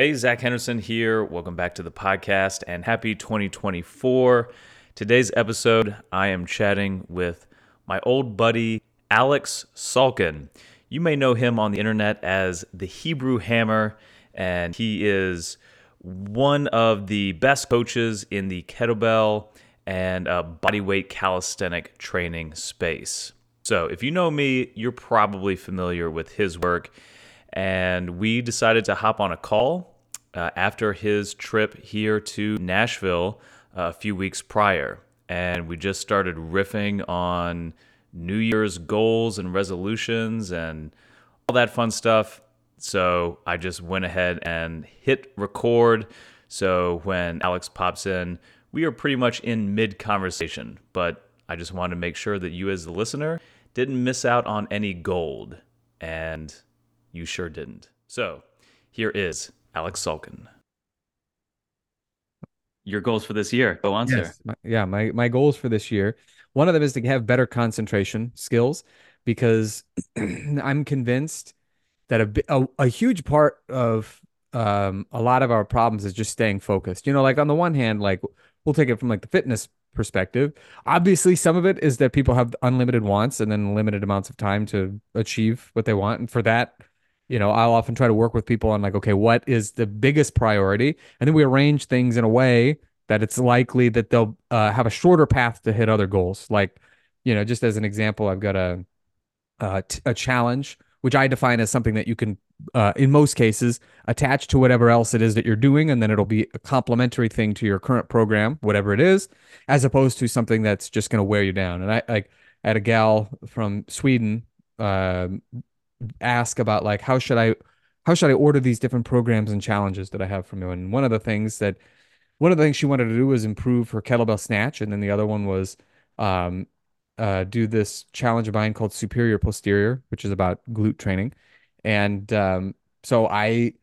Hey, Zack Henderson here. Welcome back to the podcast and happy 2024. Today's episode, I am chatting with my old buddy, Aleks Salkin. You may know him on the internet as the Hebrew Hammer, and he is one of the best coaches in the kettlebell and uh, bodyweight calisthenic training space. So, if you know me, you're probably familiar with his work. And we decided to hop on a call uh, after his trip here to Nashville uh, a few weeks prior. And we just started riffing on New Year's goals and resolutions and all that fun stuff. So I just went ahead and hit record. So when Aleks pops in, we are pretty much in mid conversation, but I just wanted to make sure that you, as the listener, didn't miss out on any gold. And you sure didn't. So here is Aleks Salkin. Your goals for this year. Go on, Yes, sir. yeah, my my goals for this year. One of them is to have better concentration skills because I'm convinced that a, a a huge part of um a lot of our problems is just staying focused. You know, like on the one hand, like we'll take it from like the fitness perspective. Obviously, some of it is that people have unlimited wants and then limited amounts of time to achieve what they want. And for that, you know, I'll often try to work with people on like, okay, what is the biggest priority? And then we arrange things in a way that it's likely that they'll uh, have a shorter path to hit other goals. Like, you know, just as an example, I've got a uh, challenge, which I define as something that you can, uh, in most cases, attach to whatever else it is that you're doing, and then it'll be a complementary thing to your current program, whatever it is, as opposed to something that's just going to wear you down. And I like I had a gal from Sweden um ask about like how should I how should I order these different programs and challenges that I have from you. And one of the things that one of the things she wanted to do was improve her kettlebell snatch, and then the other one was um, uh, do this challenge of mine called Superior Posterior, which is about glute training. And um, so I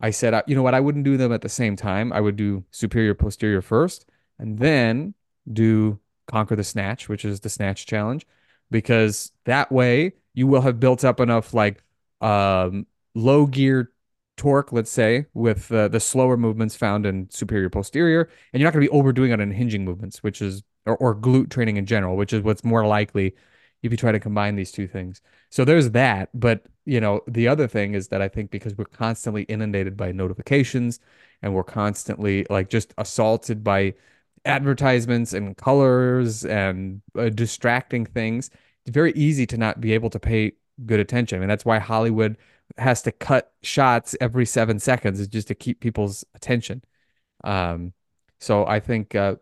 I said, uh, you know what, I wouldn't do them at the same time. I would do Superior Posterior first, and then do Conquer the Snatch, which is the snatch challenge, because that way you will have built up enough like um, low gear torque, let's say, with uh, the slower movements found in superior posterior, and you're not going to be overdoing it on hinging movements, which is or, or glute training in general, which is what's more likely if you try to combine these two things. So there's that, but you know, the other thing is that I think because we're constantly inundated by notifications and we're constantly like just assaulted by advertisements and colors and uh, distracting things, it's very easy to not be able to pay good attention. And that's why Hollywood has to cut shots every seven seconds is just to keep people's attention. Um, so I think uh,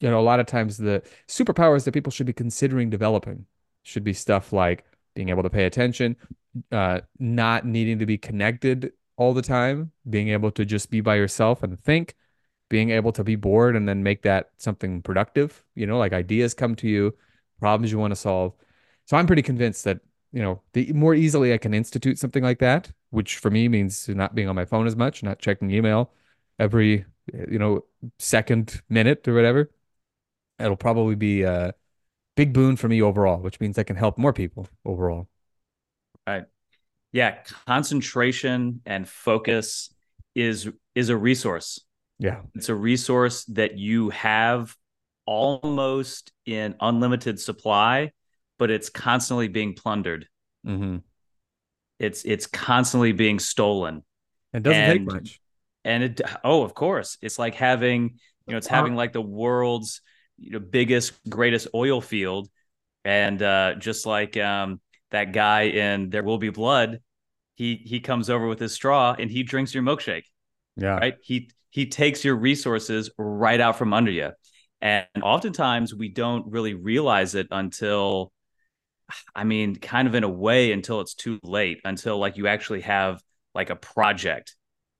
you know a lot of times the superpowers that people should be considering developing should be stuff like being able to pay attention, uh, not needing to be connected all the time, being able to just be by yourself and think, being able to be bored and then make that something productive. You know, like ideas come to you, problems you want to solve. So I'm pretty convinced that you know the more easily I can institute something like that, which for me means not being on my phone as much, not checking email every you know second minute or whatever it'll probably be a big boon for me overall, which means I can help more people overall. Right. Yeah. Concentration and focus is is a resource. Yeah. It's a resource that you have almost in unlimited supply, but it's constantly being plundered. Mm-hmm. It's it's constantly being stolen. It doesn't And- take much. and it oh of course it's like having you know it's having like the world's you know biggest greatest oil field and uh just like um that guy in there will be blood he he comes over with his straw and he drinks your milkshake Yeah. right he he takes your resources right out from under you and oftentimes we don't really realize it until i mean kind of in a way until it's too late until like you actually have like a project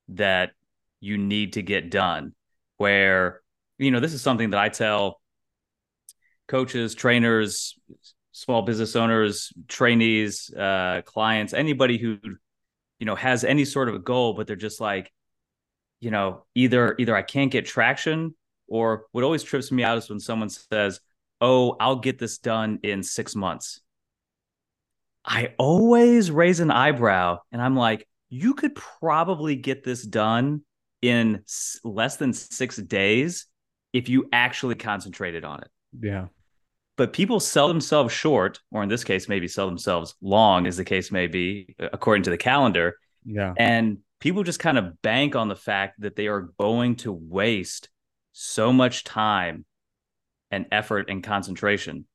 that you need to get done where you know this is something that i tell coaches trainers small business owners trainees uh, clients anybody who you know has any sort of a goal but they're just like you know either either i can't get traction or what always trips me out is when someone says oh i'll get this done in six months i always raise an eyebrow and i'm like you could probably get this done in less than six days if you actually concentrated on it. Yeah. But people sell themselves short, or in this case, maybe sell themselves long, as the case may be, according to the calendar. Yeah. And people just kind of bank on the fact that they are going to waste so much time and effort and concentration.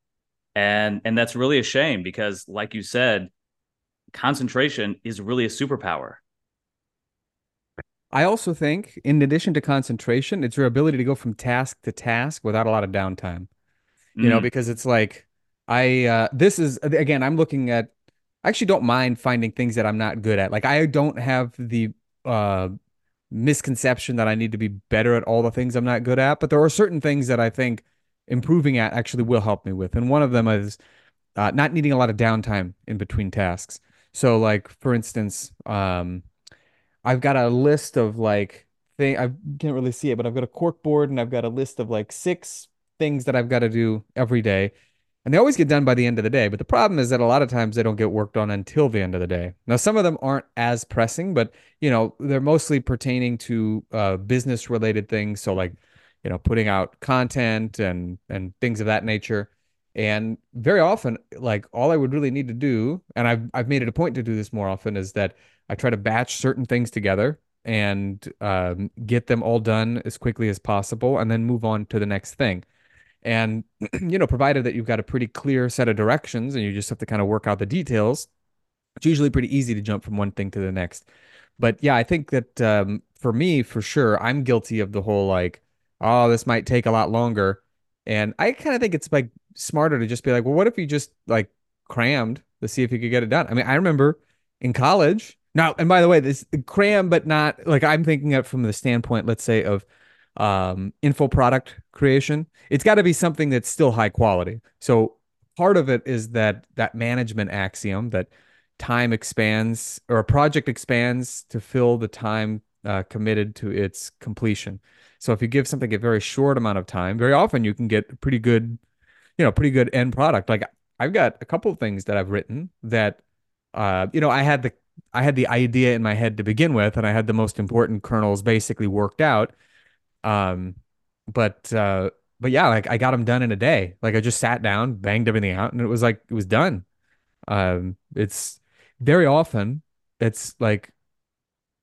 And and that's really a shame because like you said, concentration is really a superpower. I also think, in addition to concentration, it's your ability to go from task to task without a lot of downtime. You mm. know, because it's like I uh this is again, I'm looking at I actually don't mind finding things that I'm not good at. Like I don't have the uh misconception that I need to be better at all the things I'm not good at, but there are certain things that I think improving at actually will help me with. And one of them is uh, not needing a lot of downtime in between tasks. So like for instance, um I've got a list of like thing I can't really see it, but I've got a cork board and I've got a list of like six things that I've got to do every day. And they always get done by the end of the day. But the problem is that a lot of times they don't get worked on until the end of the day. Now, some of them aren't as pressing, but you know, they're mostly pertaining to uh, business related things. So like, you know, putting out content and and things of that nature. And very often, like all I would really need to do, and I've I've made it a point to do this more often, is that I try to batch certain things together and um, get them all done as quickly as possible and then move on to the next thing. And, you know, provided that you've got a pretty clear set of directions and you just have to kind of work out the details, it's usually pretty easy to jump from one thing to the next. But yeah, I think that um, for me, for sure, I'm guilty of the whole like, oh, this might take a lot longer. And I kind of think it's like smarter to just be like, well, what if you just like crammed to see if you could get it done? I mean, I remember in college, now, and by the way, this cram, but not like I'm thinking of from the standpoint, let's say, of um, info product creation. It's got to be something that's still high quality. So part of it is that that management axiom that time expands or a project expands to fill the time uh, committed to its completion. So if you give something a very short amount of time, very often you can get pretty good, you know, pretty good end product. Like I've got a couple of things that I've written that, uh, you know, I had the I had the idea in my head to begin with, and I had the most important kernels basically worked out. Um, but uh, but yeah, like I got them done in a day. Like I just sat down, banged everything out, and it was like it was done. Um, it's very often it's like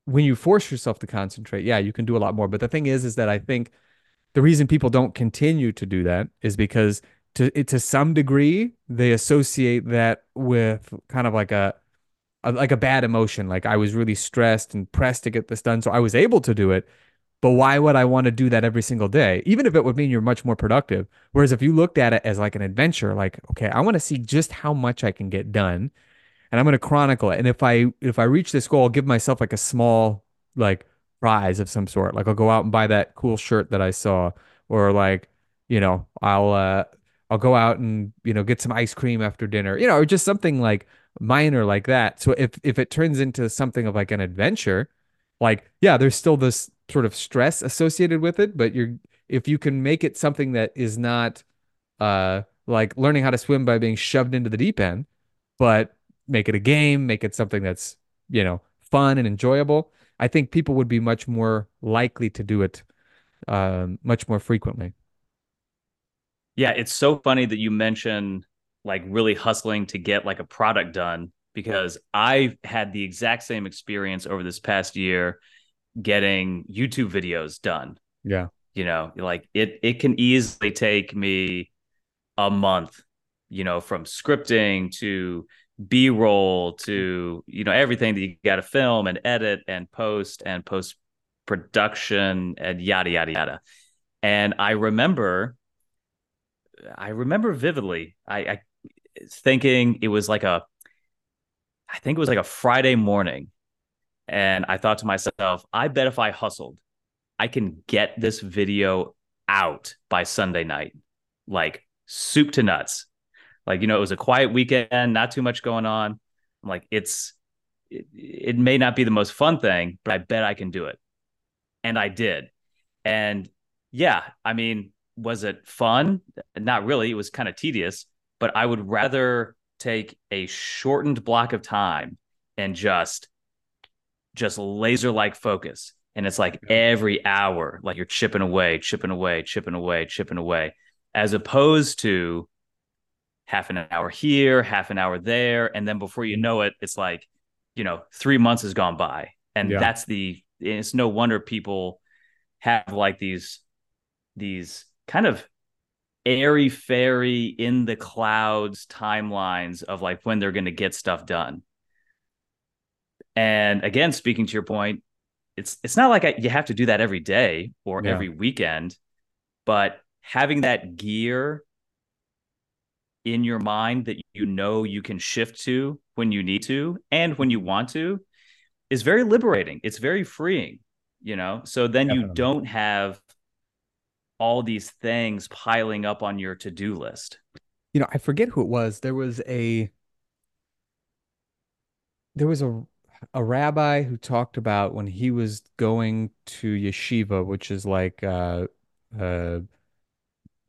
when you force yourself to concentrate, yeah, you can do a lot more. But the thing is, is that I think the reason people don't continue to do that is because to to some degree they associate that with kind of like a a, like a bad emotion. Like I was really stressed and pressed to get this done. So I was able to do it. But why would I want to do that every single day? Even if it would mean you're much more productive. Whereas if you looked at it as like an adventure, like, okay, I want to see just how much I can get done and I'm going to chronicle it. And if I if I reach this goal, I'll give myself like a small like prize of some sort. Like I'll go out and buy that cool shirt that I saw or like, you know, I'll uh I'll go out and, you know, get some ice cream after dinner. You know, or just something like minor like that. So if if it turns into something of like an adventure, like yeah, there's still this sort of stress associated with it, but you're if you can make it something that is not uh like learning how to swim by being shoved into the deep end, but make it a game, make it something that's, you know, fun and enjoyable, I think people would be much more likely to do it um, much more frequently. Yeah, it's so funny that you mention like really hustling to get like a product done because I've had the exact same experience over this past year getting YouTube videos done. Yeah. You know, like it it can easily take me a month, you know, from scripting to B-roll to, you know, everything that you got to film and edit and post and post production and yada yada yada. And I remember I remember vividly. I, I thinking it was like a, I think it was like a Friday morning. And I thought to myself, I bet if I hustled, I can get this video out by Sunday night, like soup to nuts. Like, you know, it was a quiet weekend, not too much going on. I'm like, it's, it, it may not be the most fun thing, but I bet I can do it. And I did. And yeah, I mean, was it fun? Not really. It was kind of tedious, but I would rather take a shortened block of time and just just laser like focus. And it's like every hour, like you're chipping away, chipping away, chipping away, chipping away, as opposed to half an hour here, half an hour there. And then before you mm-hmm. know it, it's like, you know, three months has gone by. And yeah. that's the, it's no wonder people have like these, these kind of airy fairy in the clouds timelines of like when they're going to get stuff done. And again, speaking to your point, it's it's not like I, you have to do that every day or yeah. every weekend, but having that gear in your mind that you know you can shift to when you need to and when you want to is very liberating. It's very freeing, you know. So then Definitely. you don't have all these things piling up on your to-do list. You know, I forget who it was. There was a there was a a rabbi who talked about when he was going to yeshiva, which is like uh, uh,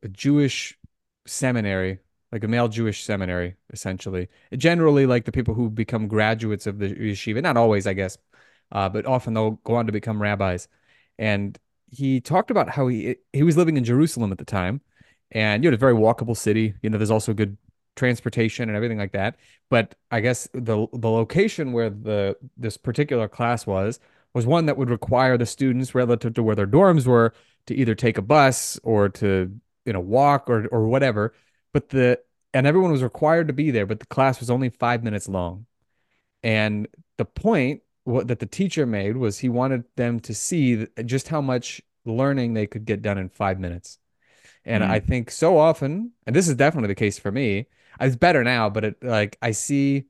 a Jewish seminary, like a male Jewish seminary, essentially. Generally, like the people who become graduates of the yeshiva, not always, I guess, uh, but often they'll go on to become rabbis. And he talked about how he he was living in Jerusalem at the time, and you know, a very walkable city. You know, there's also good transportation and everything like that. But I guess the the location where the this particular class was was one that would require the students relative to where their dorms were to either take a bus or to you know walk or or whatever. But the and everyone was required to be there, but the class was only five minutes long. And the point what that the teacher made was he wanted them to see just how much learning they could get done in five minutes. And mm. I think so often, and this is definitely the case for me, it's better now, but it like I see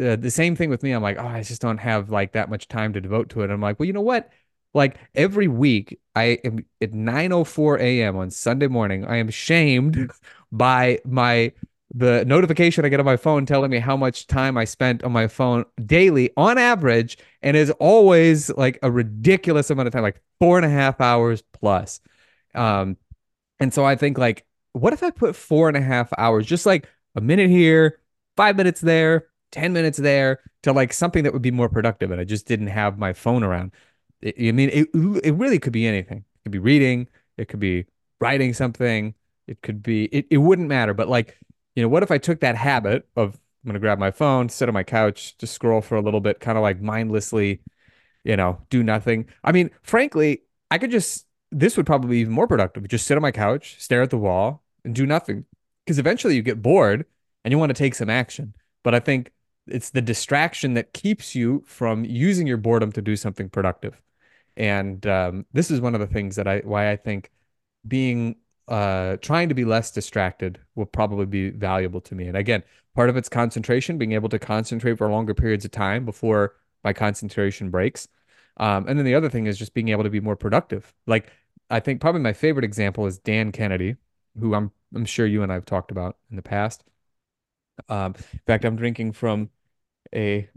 uh, the same thing with me. I'm like, oh, I just don't have like that much time to devote to it. I'm like, well, you know what? Like every week, I am at 9:04 a.m. on Sunday morning. I am shamed by my the notification I get on my phone telling me how much time I spent on my phone daily on average, and is always like a ridiculous amount of time, like four and a half hours plus. Um, and so I think like, what if I put four and a half hours, just like a minute here, five minutes there, 10 minutes there to like something that would be more productive. And I just didn't have my phone around. I mean, it, it really could be anything. It could be reading. It could be writing something. It could be, it, it wouldn't matter. But like, you know, what if I took that habit of I'm going to grab my phone, sit on my couch, just scroll for a little bit, kind of like mindlessly, you know, do nothing. I mean, frankly, I could just, this would probably be even more productive. Just sit on my couch, stare at the wall, and do nothing. Because eventually you get bored and you want to take some action. But I think it's the distraction that keeps you from using your boredom to do something productive. And um, this is one of the things that I, why I think being uh, trying to be less distracted will probably be valuable to me. And again, part of it's concentration, being able to concentrate for longer periods of time before my concentration breaks. Um, and then the other thing is just being able to be more productive. Like I think probably my favorite example is Dan Kennedy, who I'm I'm sure you and I've talked about in the past. Um, in fact, I'm drinking from a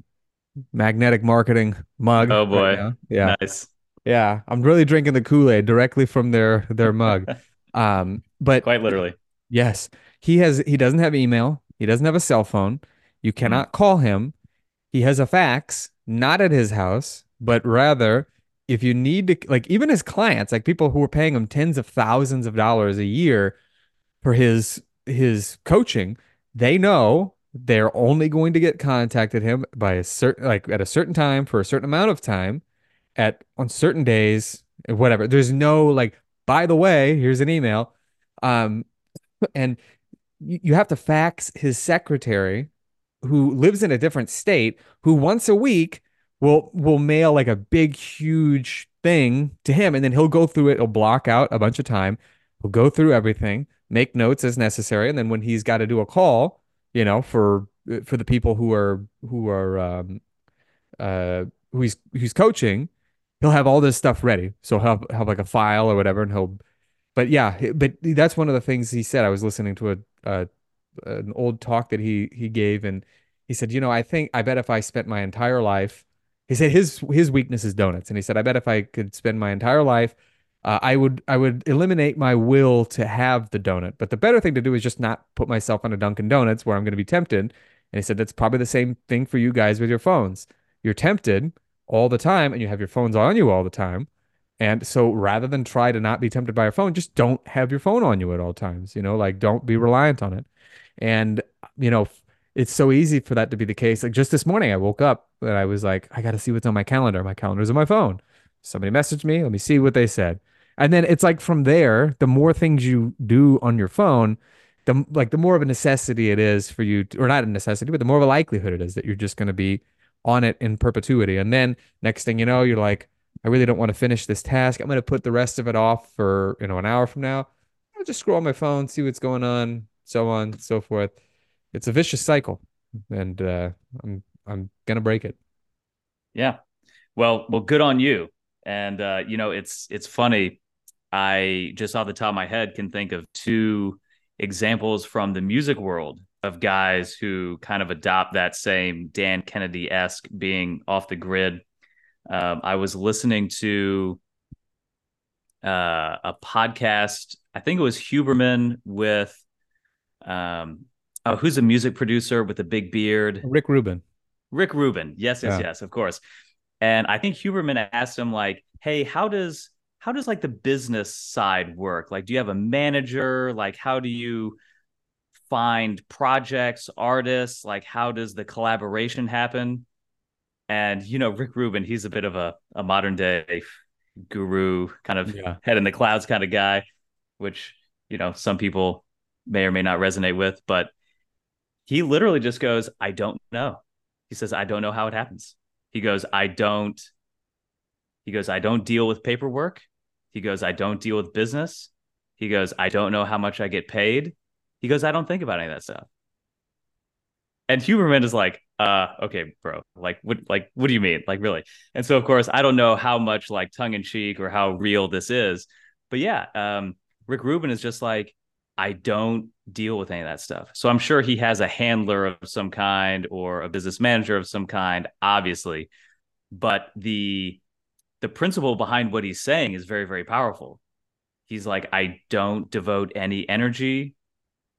magnetic marketing mug. Oh boy, right yeah, nice. Yeah, I'm really drinking the Kool Aid directly from their their mug. Um, but quite literally, yes, he has. He doesn't have email. He doesn't have a cell phone. You hmm. cannot mm. call him. He has a fax, not at his house, but rather if you need to, like even his clients, like people who are paying him tens of thousands of dollars a year for his his coaching, they know they're only going to get contacted him by a certain like at a certain time for a certain amount of time at on certain days whatever there's no like by the way, here's an email. Um, and you, you have to fax his secretary who lives in a different state who once a week will will mail like a big huge thing to him and then he'll go through it he'll block out a bunch of time he'll go through everything make notes as necessary and then when he's got to do a call you know for for the people who are who are um uh who's coaching he'll have all this stuff ready. So he'll have, have like a file or whatever, and he'll. But yeah, but that's one of the things he said. I was listening to a, a an old talk that he he gave, and he said, you know, I think I bet if I spent my entire life, he said his his weakness is donuts, and he said I bet if I could spend my entire life. Uh, I would I would eliminate my will to have the donut, but the better thing to do is just not put myself on a Dunkin' Donuts where I'm going to be tempted. And he said that's probably the same thing for you guys with your phones. You're tempted, all the time and you have your phones on you all the time. And so rather than try to not be tempted by your phone, just don't have your phone on you at all times, you know, like don't be reliant on it. And, you know, it's so easy for that to be the case. Like just this morning, I woke up and I was like, I got to see what's on my calendar. My calendar's on my phone. Somebody messaged me. Let me see what they said. And then it's like from there, the more things you do on your phone, the like the more of a necessity it is for you, to, or not a necessity, but the more of a likelihood it is that you're just going to be on it in perpetuity. And then next thing you know, you're like, I really don't want to finish this task. I'm going to put the rest of it off for, you know, an hour from now. I'll just scroll on my phone, see what's going on, so on, and so forth. It's a vicious cycle. And uh, I'm I'm gonna break it. Yeah. Well, well, good on you. And uh, you know, it's it's funny. I just off the top of my head can think of two examples from the music world of guys who kind of adopt that same Dan Kennedy esque being off the grid. Um, I was listening to uh, a podcast. I think it was Huberman with, um, oh, who's a music producer with a big beard? Rick Rubin. Rick Rubin. Yes, yes, yeah. yes, of course. And I think Huberman asked him like, "Hey, how does how does like the business side work? Like, do you have a manager? Like, how do you find projects, artists? Like, how does the collaboration happen? And you know, Rick Rubin, he's a bit of a, a modern day guru, kind of yeah. head in the clouds kind of guy, which you know some people may or may not resonate with. But he literally just goes, "I don't know." He says, "I don't know how it happens." He goes, "I don't." He goes, "I don't deal with paperwork." He goes, I don't deal with business. He goes, I don't know how much I get paid. He goes, I don't think about any of that stuff. And Huberman is like, uh, okay, bro, like what like what do you mean? Like really? And so of course I don't know how much like tongue in cheek or how real this is. But yeah, um, Rick Rubin is just like, I don't deal with any of that stuff. So I'm sure he has a handler of some kind or a business manager of some kind, obviously. But the the principle behind what he's saying is very, very powerful. He's like, I don't devote any energy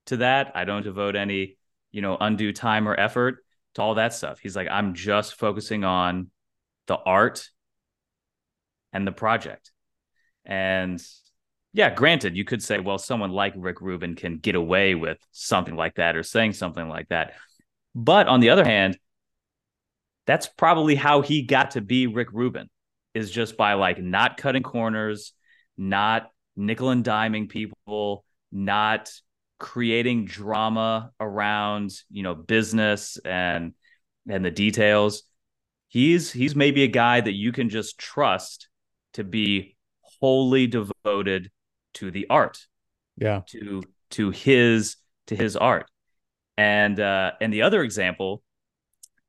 to that. I don't devote any, you know, undue time or effort to all that stuff. He's like, I'm just focusing on the art and the project. And yeah, granted, you could say, well, someone like Rick Rubin can get away with something like that or saying something like that. But on the other hand, that's probably how he got to be Rick Rubin is just by like not cutting corners, not nickel and diming people, not creating drama around, you know, business and and the details. He's he's maybe a guy that you can just trust to be wholly devoted to the art. Yeah. To to his to his art. And uh and the other example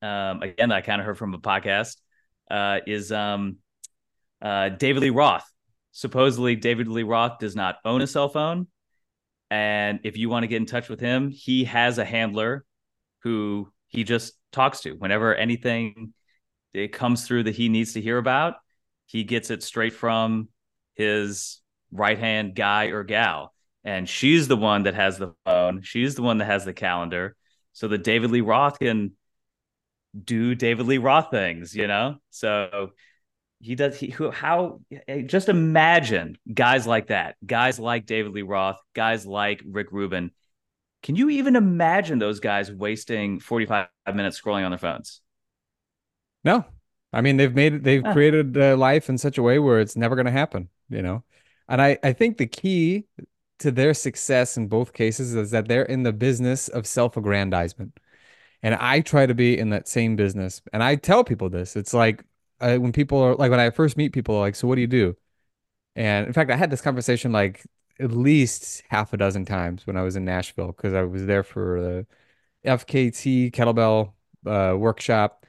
um again I kind of heard from a podcast uh is um uh, David Lee Roth. Supposedly, David Lee Roth does not own a cell phone. And if you want to get in touch with him, he has a handler who he just talks to whenever anything it comes through that he needs to hear about. He gets it straight from his right hand guy or gal. And she's the one that has the phone. She's the one that has the calendar. So that David Lee Roth can do David Lee Roth things, you know? So he does he who how eh, just imagine guys like that guys like david lee roth guys like rick rubin can you even imagine those guys wasting 45 minutes scrolling on their phones no i mean they've made they've ah. created a life in such a way where it's never going to happen you know and i i think the key to their success in both cases is that they're in the business of self-aggrandizement. And i try to be in that same business. And i tell people this. It's like I, when people are like when I first meet people, like, so what do you do? And in fact, I had this conversation like at least half a dozen times when I was in Nashville because I was there for the FKT kettlebell uh, workshop,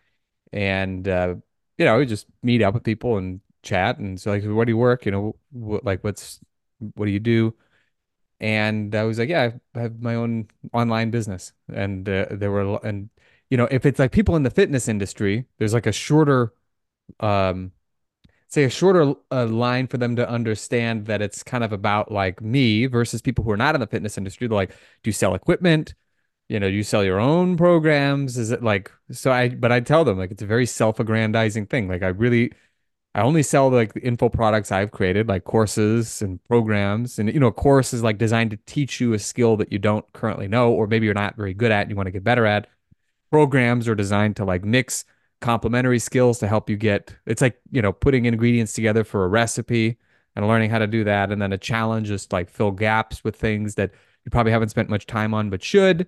and uh, you know, we just meet up with people and chat. And so, like, where do you work? You know, what like what's what do you do? And I was like, yeah, I have my own online business. And uh, there were and you know, if it's like people in the fitness industry, there's like a shorter um say a shorter uh, line for them to understand that it's kind of about like me versus people who are not in the fitness industry. They're like, do you sell equipment? You know, you sell your own programs? Is it like so I but I tell them like it's a very self-aggrandizing thing. Like I really I only sell like the info products I've created, like courses and programs. And you know, a course is like designed to teach you a skill that you don't currently know, or maybe you're not very good at and you want to get better at. Programs are designed to like mix complementary skills to help you get it's like, you know, putting ingredients together for a recipe and learning how to do that. And then a challenge is like fill gaps with things that you probably haven't spent much time on but should.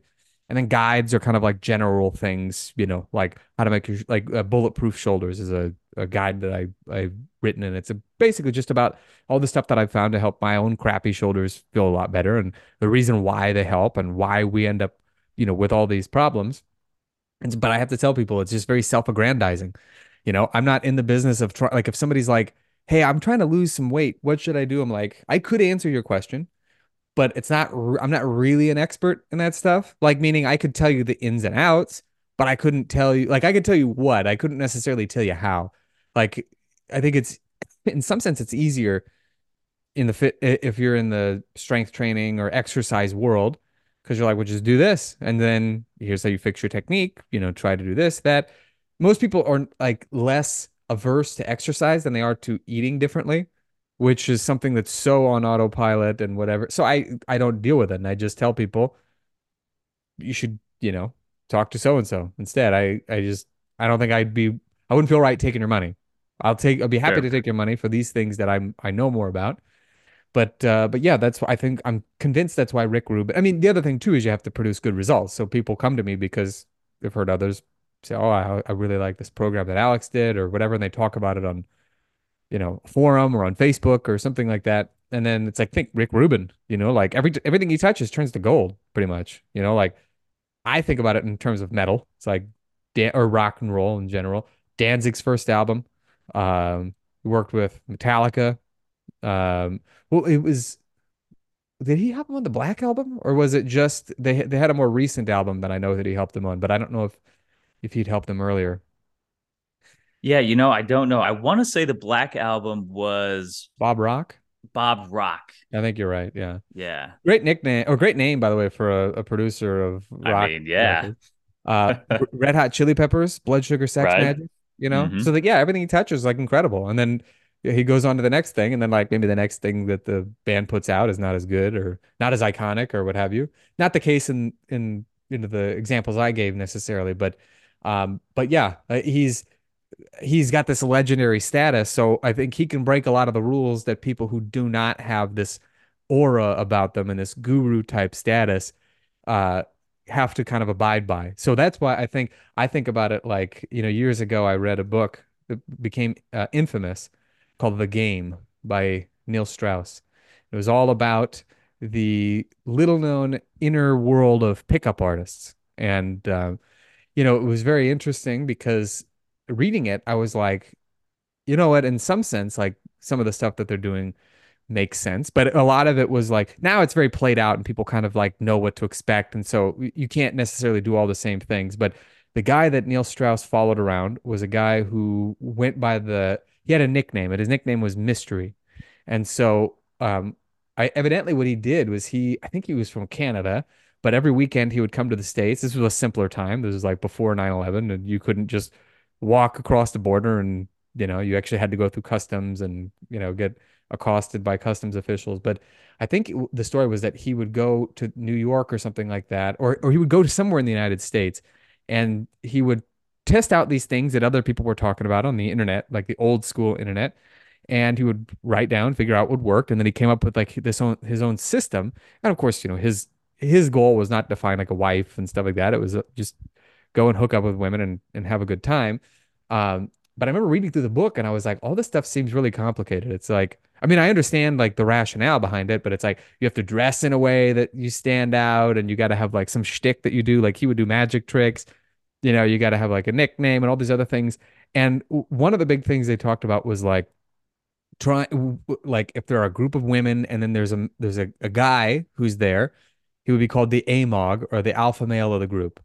And then guides are kind of like general things, you know, like how to make your like uh, bulletproof shoulders is a, a guide that I I've written, and it's basically just about all the stuff that I've found to help my own crappy shoulders feel a lot better, and the reason why they help, and why we end up, you know, with all these problems. And, but I have to tell people it's just very self-aggrandizing. You know, I'm not in the business of trying. Like if somebody's like, "Hey, I'm trying to lose some weight. What should I do?" I'm like, I could answer your question but it's not I'm not really an expert in that stuff. Like meaning I could tell you the ins and outs, but I couldn't tell you like I could tell you what. I couldn't necessarily tell you how. Like I think it's in some sense it's easier in the fit if you're in the strength training or exercise world because you're like, well, just do this, and then here's how you fix your technique. You know, try to do this, that. Most people are like less averse to exercise than they are to eating differently which is something that's so on autopilot and whatever. So I I don't deal with it, and I just tell people you should you know talk to so and so instead. I I just I don't think I'd be I wouldn't feel right taking your money. I'll take I'll be happy to take your money for these things that I'm I know more about. But uh, but yeah, that's I think I'm convinced that's why Rick Rubin. I mean, the other thing too is you have to produce good results. So people come to me because they've heard others say, "Oh, I, I really like this program that Aleks did," or whatever, and they talk about it on you know, forum or on Facebook or something like that. And then it's like think Rick Rubin, you know, like every everything he touches turns to gold, pretty much. You know, like I think about it in terms of metal. It's like or rock and roll in general. Danzig's first album. Um, worked with Metallica. Um, well, it was. Did he help him on the Black album, or was it just they they had a more recent album that I know that he helped them on, but I don't know if if he'd helped them earlier. Yeah, you know, I don't know. I want to say the Black Album was Bob Rock. Bob Rock. I think you're right. Yeah. Yeah. Great nickname or great name, by the way, for a, a producer of rock. I mean, yeah. Uh, Red Hot Chili Peppers, Blood Sugar Sex Right. Magik. You know, Mhm. so like yeah, everything he touches is like incredible, and then he goes on to the next thing, and then like maybe the next thing that the band puts out is not as good or not as iconic or what have you. Not the case in in into the examples I gave necessarily, but um, but yeah, uh, he's he's got this legendary status. So I think he can break a lot of the rules that people who do not have this aura about them and this guru type status uh have to kind of abide by. So that's why I think I think about it like, you know, years ago I read a book that became uh, infamous called The Game by Neil Strauss. It was all about the little known inner world of pickup artists. And uh, you know, it was very interesting because reading it, I was like, you know what, in some sense, like some of the stuff that they're doing makes sense, but a lot of it was like now it's very played out and people kind of like know what to expect. And so you can't necessarily do all the same things. But the guy that Neil Strauss followed around was a guy who went by the, he had a nickname, and his nickname was Mystery. And so, um, I evidently what he did was he, I think he was from Canada, but every weekend he would come to the States. This was a simpler time. This was like before 9/11, and you couldn't just walk across the border and, you know, you actually had to go through customs and, you know, get accosted by customs officials. But I think it, the story was that he would go to New York or something like that, or or he would go to somewhere in the United States, and he would test out these things that other people were talking about on the internet, like the old school internet, and he would write down, figure out what worked, and then he came up with like this own his own system. And of course, you know his his goal was not to find like a wife and stuff like that. It was uh, just go and hook up with women and and have a good time. Um, but I remember reading through the book and I was like, all this stuff seems really complicated. It's like, I mean, I understand like the rationale behind it, but it's like you have to dress in a way that you stand out and you got to have like some shtick that you do. Like he would do magic tricks, you know, you got to have like a nickname and all these other things. And one of the big things they talked about was like try like if there are a group of women and then there's a there's a, a guy who's there, he would be called the AMOG or the alpha male of the group.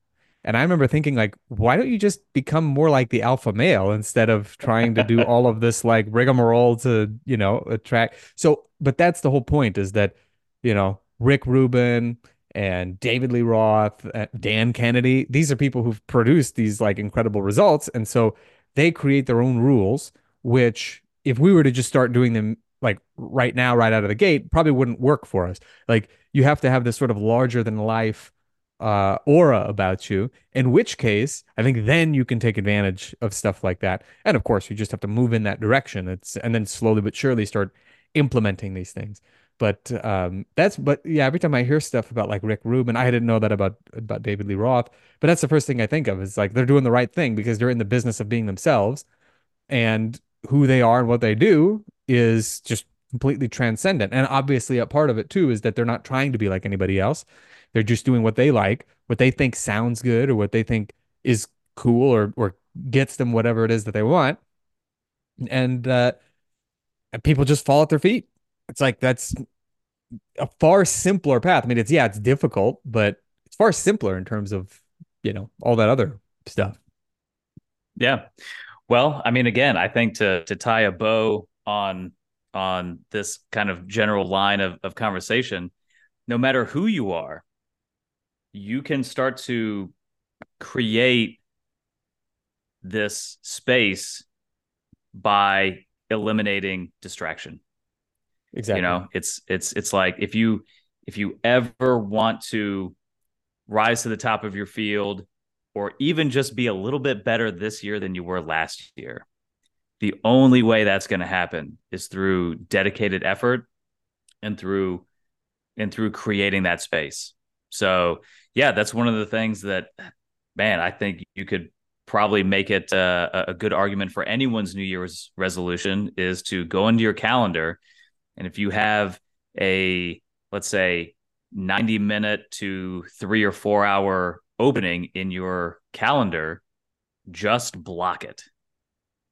And I remember thinking like, why don't you just become more like the alpha male instead of trying to do all of this like rigmarole to, you know, attract. So, but that's the whole point is that, you know, Rick Rubin and David Lee Roth, uh, Dan Kennedy. These are people who've produced these like incredible results. And so they create their own rules, which if we were to just start doing them like right now, right out of the gate, probably wouldn't work for us. Like you have to have this sort of larger than life uh, aura about you, in which case I think then you can take advantage of stuff like that. And of course, you just have to move in that direction. It's and then slowly but surely start implementing these things. But um, that's but yeah, every time I hear stuff about like Rick Rubin, I didn't know that about about David Lee Roth, but that's the first thing I think of is like they're doing the right thing because they're in the business of being themselves, and who they are and what they do is just completely transcendent. And obviously, a part of it too is that they're not trying to be like anybody else. They're just doing what they like, what they think sounds good, or what they think is cool, or or gets them whatever it is that they want. And uh, people just fall at their feet it's like that's a far simpler path. I mean, it's yeah, it's difficult, but it's far simpler in terms of, you know, all that other stuff. Yeah. Well, I mean, again, I think to to tie a bow on on this kind of general line of, of conversation, no matter who you are, you can start to create this space by eliminating distraction. Exactly. You know, it's it's it's like if you if you ever want to rise to the top of your field or even just be a little bit better this year than you were last year, the only way that's going to happen is through dedicated effort and through and through creating that space. So, yeah, that's one of the things that man, I think you could probably make it uh, a, a good argument for anyone's New Year's resolution is to go into your calendar and if you have a, let's say, 90 minute to three or four hour opening in your calendar, just block it.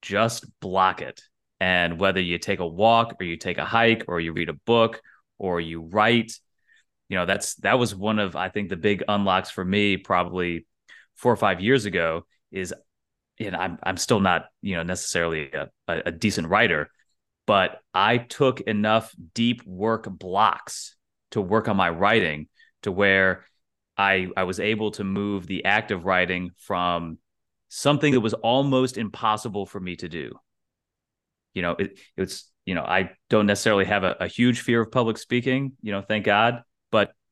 Just block it. And whether you take a walk or you take a hike or you read a book or you write, you know, that's that was one of I think the big unlocks for me probably four or five years ago is and I'm I'm still not, you know, necessarily a, a decent writer, but I took enough deep work blocks to work on my writing to where I I was able to move the act of writing from something that was almost impossible for me to do. You know, it, it's you know I don't necessarily have a, a huge fear of public speaking. You know, thank God,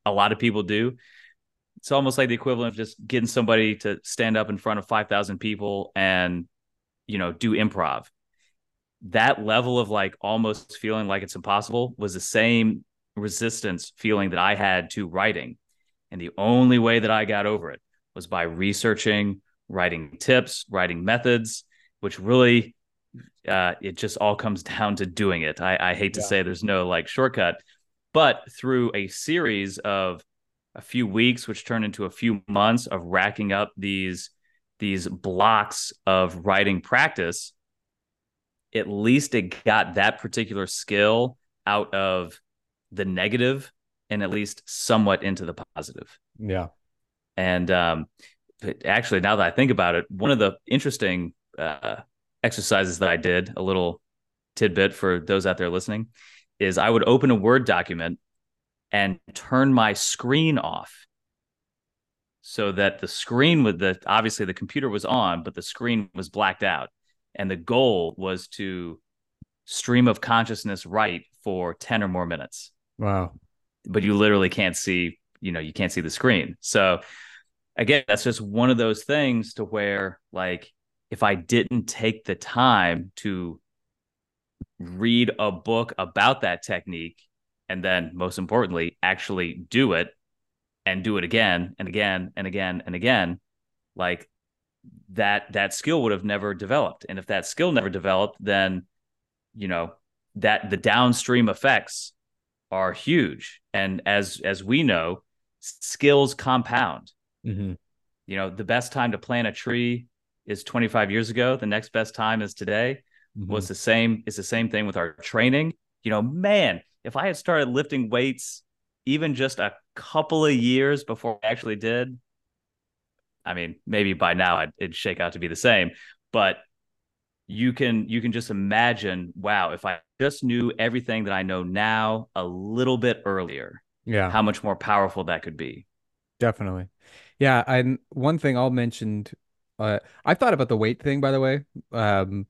a lot of people do. It's almost like the equivalent of just getting somebody to stand up in front of five thousand people and you know do improv that level of like almost feeling like it's impossible was the same resistance feeling that I had to writing. And the only way that I got over it was by researching, writing tips, writing methods, which really uh, it just all comes down to doing it. I, I hate to yeah. say there's no like shortcut, but through a series of a few weeks, which turned into a few months of racking up these these blocks of writing practice, at least it got that particular skill out of the negative and at least somewhat into the positive. Yeah. And um, actually, now that I think about it, one of the interesting uh, exercises that I did, a little tidbit for those out there listening, is I would open a Word document and turn my screen off so that the screen with the obviously the computer was on, but the screen was blacked out. And the goal was to stream of consciousness write for 10 or more minutes. Wow. But you literally can't see you know you can't see the screen. So again that's just one of those things to where like if i didn't take the time to read a book about that technique and then most importantly actually do it and do it again and again and again and again like that that skill would have never developed. And if that skill never developed then you know that the downstream effects are huge. And as as we know skills compound. Mm-hmm. you know the best time to plant a tree is 25 years ago. The next best time is today mm-hmm. was the same It's the same thing with our training you know man if i had started lifting weights even just a couple of years before i actually did I mean, maybe by now it'd shake out to be the same, but you can you can just imagine, wow, if I just knew everything that I know now a little bit earlier, Yeah, how much more powerful that could be. definitely. Yeah, and one thing I'll mention, uh, I thought about the weight thing, by the way. Um,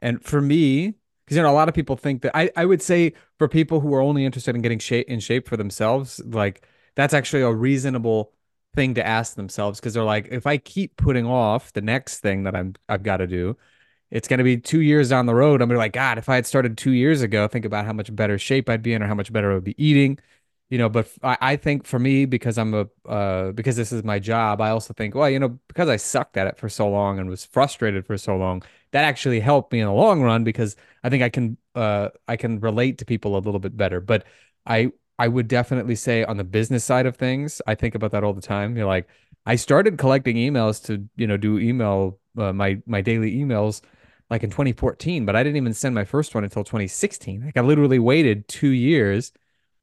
and for me, because you know, a lot of people think that I, I would say for people who are only interested in getting shape in shape for themselves, like that's actually a reasonable thing to ask themselves because they're like, if I keep putting off the next thing that I'm I've got to do, it's going to be two years down the road. I'm gonna be like, God, if I had started two years ago, think about how much better shape I'd be in or how much better I would be eating. You know, but I, I think for me, because I'm a uh, because this is my job, I also think, well, you know, because I sucked at it for so long and was frustrated for so long, that actually helped me in the long run because I think I can uh I can relate to people a little bit better. But I I would definitely say on the business side of things, I think about that all the time. You're like, I started collecting emails to, you know, do email uh, my my daily emails like in 2014, but I didn't even send my first one until 2016. Like I literally waited two years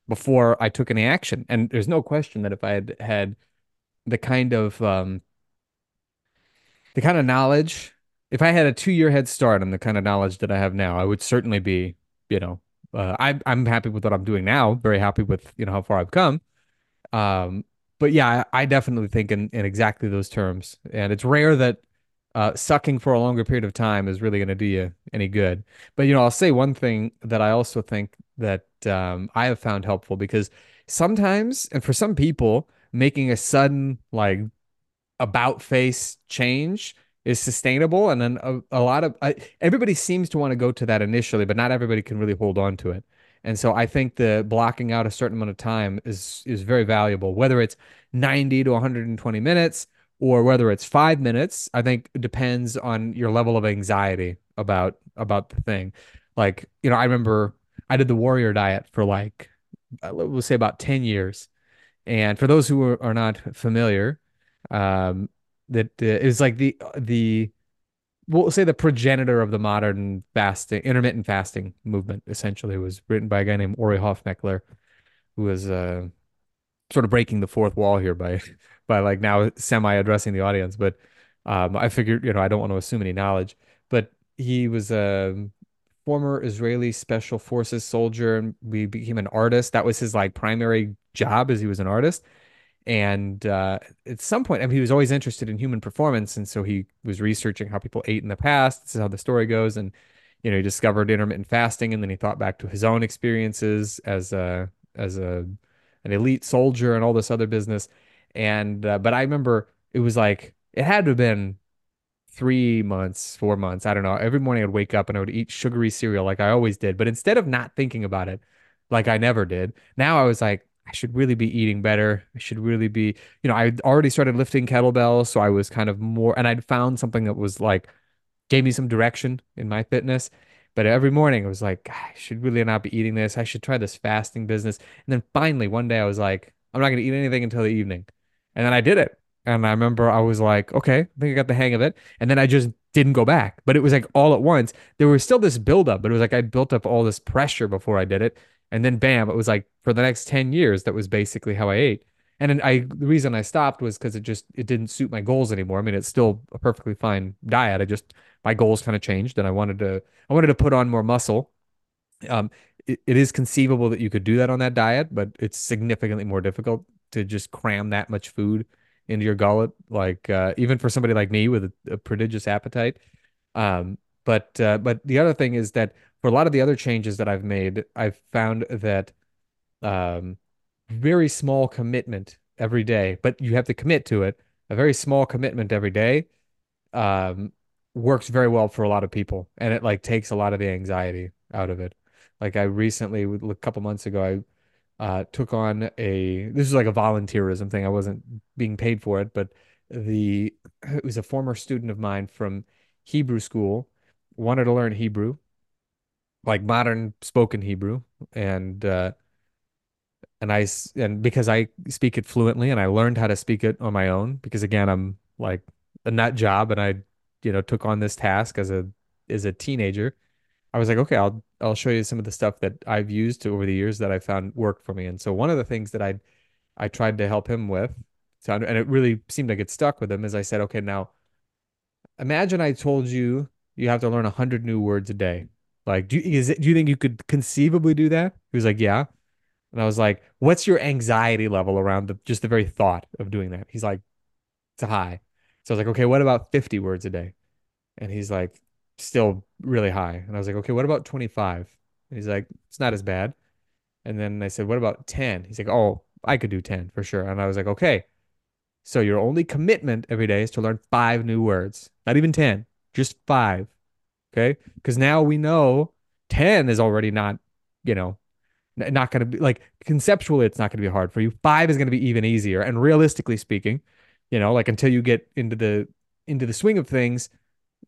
before I took any action. And there's no question that if I had had the kind of um, the kind of knowledge, if I had a two year head start on the kind of knowledge that I have now, I would certainly be, you know, uh, I, I'm happy with what I'm doing now. Very happy with you know how far I've come. Um, but yeah, I, I definitely think in, in exactly those terms. And it's rare that uh, sucking for a longer period of time is really going to do you any good. But you know, I'll say one thing that I also think that um, I have found helpful because sometimes, and for some people, making a sudden like about face change is sustainable and then a, a lot of I, everybody seems to want to go to that initially but not everybody can really hold on to it and so i think the blocking out a certain amount of time is is very valuable whether it's 90 to 120 minutes or whether it's five minutes i think depends on your level of anxiety about about the thing like you know i remember i did the warrior diet for like uh, we'll say about 10 years and for those who are, not familiar um, that uh, is like the the we'll say the progenitor of the modern fasting, intermittent fasting movement. Essentially, was written by a guy named Ori Hofmekler, who was uh, sort of breaking the fourth wall here by by like now semi addressing the audience. But um, I figured, you know, I don't want to assume any knowledge, but he was a former Israeli special forces soldier, and we became an artist. That was his like primary job, as he was an artist and uh, at some point, I mean, he was always interested in human performance, and so he was researching how people ate in the past. This is how the story goes, and you know, he discovered intermittent fasting, and then he thought back to his own experiences as a as a an elite soldier and all this other business. And uh, but I remember it was like it had to have been three months, four months. I don't know. Every morning I'd wake up and I would eat sugary cereal like I always did. But instead of not thinking about it, like I never did, now I was like, I should really be eating better. I should really be, you know, I already started lifting kettlebells, so I was kind of more, and I'd found something that was like gave me some direction in my fitness. But every morning it was like, I should really not be eating this. I should try this fasting business. And then finally one day I was like, I'm not going to eat anything until the evening. And then I did it. And I remember I was like, okay, I think I got the hang of it. And then I just didn't go back. But it was like all at once. There was still this buildup, but it was like I built up all this pressure before I did it. And then bam, it was like for the next 10 years, that was basically how I ate. And I the reason I stopped was because it just it didn't suit my goals anymore. I mean, it's still a perfectly fine diet. I just my goals kind of changed and I wanted to I wanted to put on more muscle. Um, it, it is conceivable that you could do that on that diet, but it's significantly more difficult to just cram that much food into your gullet. Like uh, even for somebody like me with a, a prodigious appetite. Um, but uh, but the other thing is that for a lot of the other changes that I've made, I've found that um, very small commitment every day, but you have to commit to it. A very small commitment every day um, works very well for a lot of people, and it like takes a lot of the anxiety out of it. Like I recently, a couple months ago, I uh, took on a this is like a volunteerism thing. I wasn't being paid for it, but the it was a former student of mine from Hebrew school wanted to learn Hebrew like modern spoken Hebrew and uh and I and because I speak it fluently and I learned how to speak it on my own because again I'm like a nut job and I you know took on this task as a as a teenager I was like okay I'll I'll show you some of the stuff that I've used over the years that I found worked for me and so one of the things that I I tried to help him with so, and it really seemed like it stuck with him is I said okay now imagine I told you you have to learn hundred new words a day like, do you, is it, do you think you could conceivably do that? He was like, yeah. And I was like, what's your anxiety level around the just the very thought of doing that? He's like, it's high. So I was like, okay, what about 50 words a day? And he's like, still really high. And I was like, okay, what about 25? And he's like, it's not as bad. And then I said, what about 10? He's like, oh, I could do 10 for sure. And I was like, okay. So your only commitment every day is to learn five new words, not even 10, just five. Okay. Because now we know 10 is already not, you know, not going to be like conceptually, it's not going to be hard for you. Five is going to be even easier. And realistically speaking, you know, like until you get into the into the swing of things,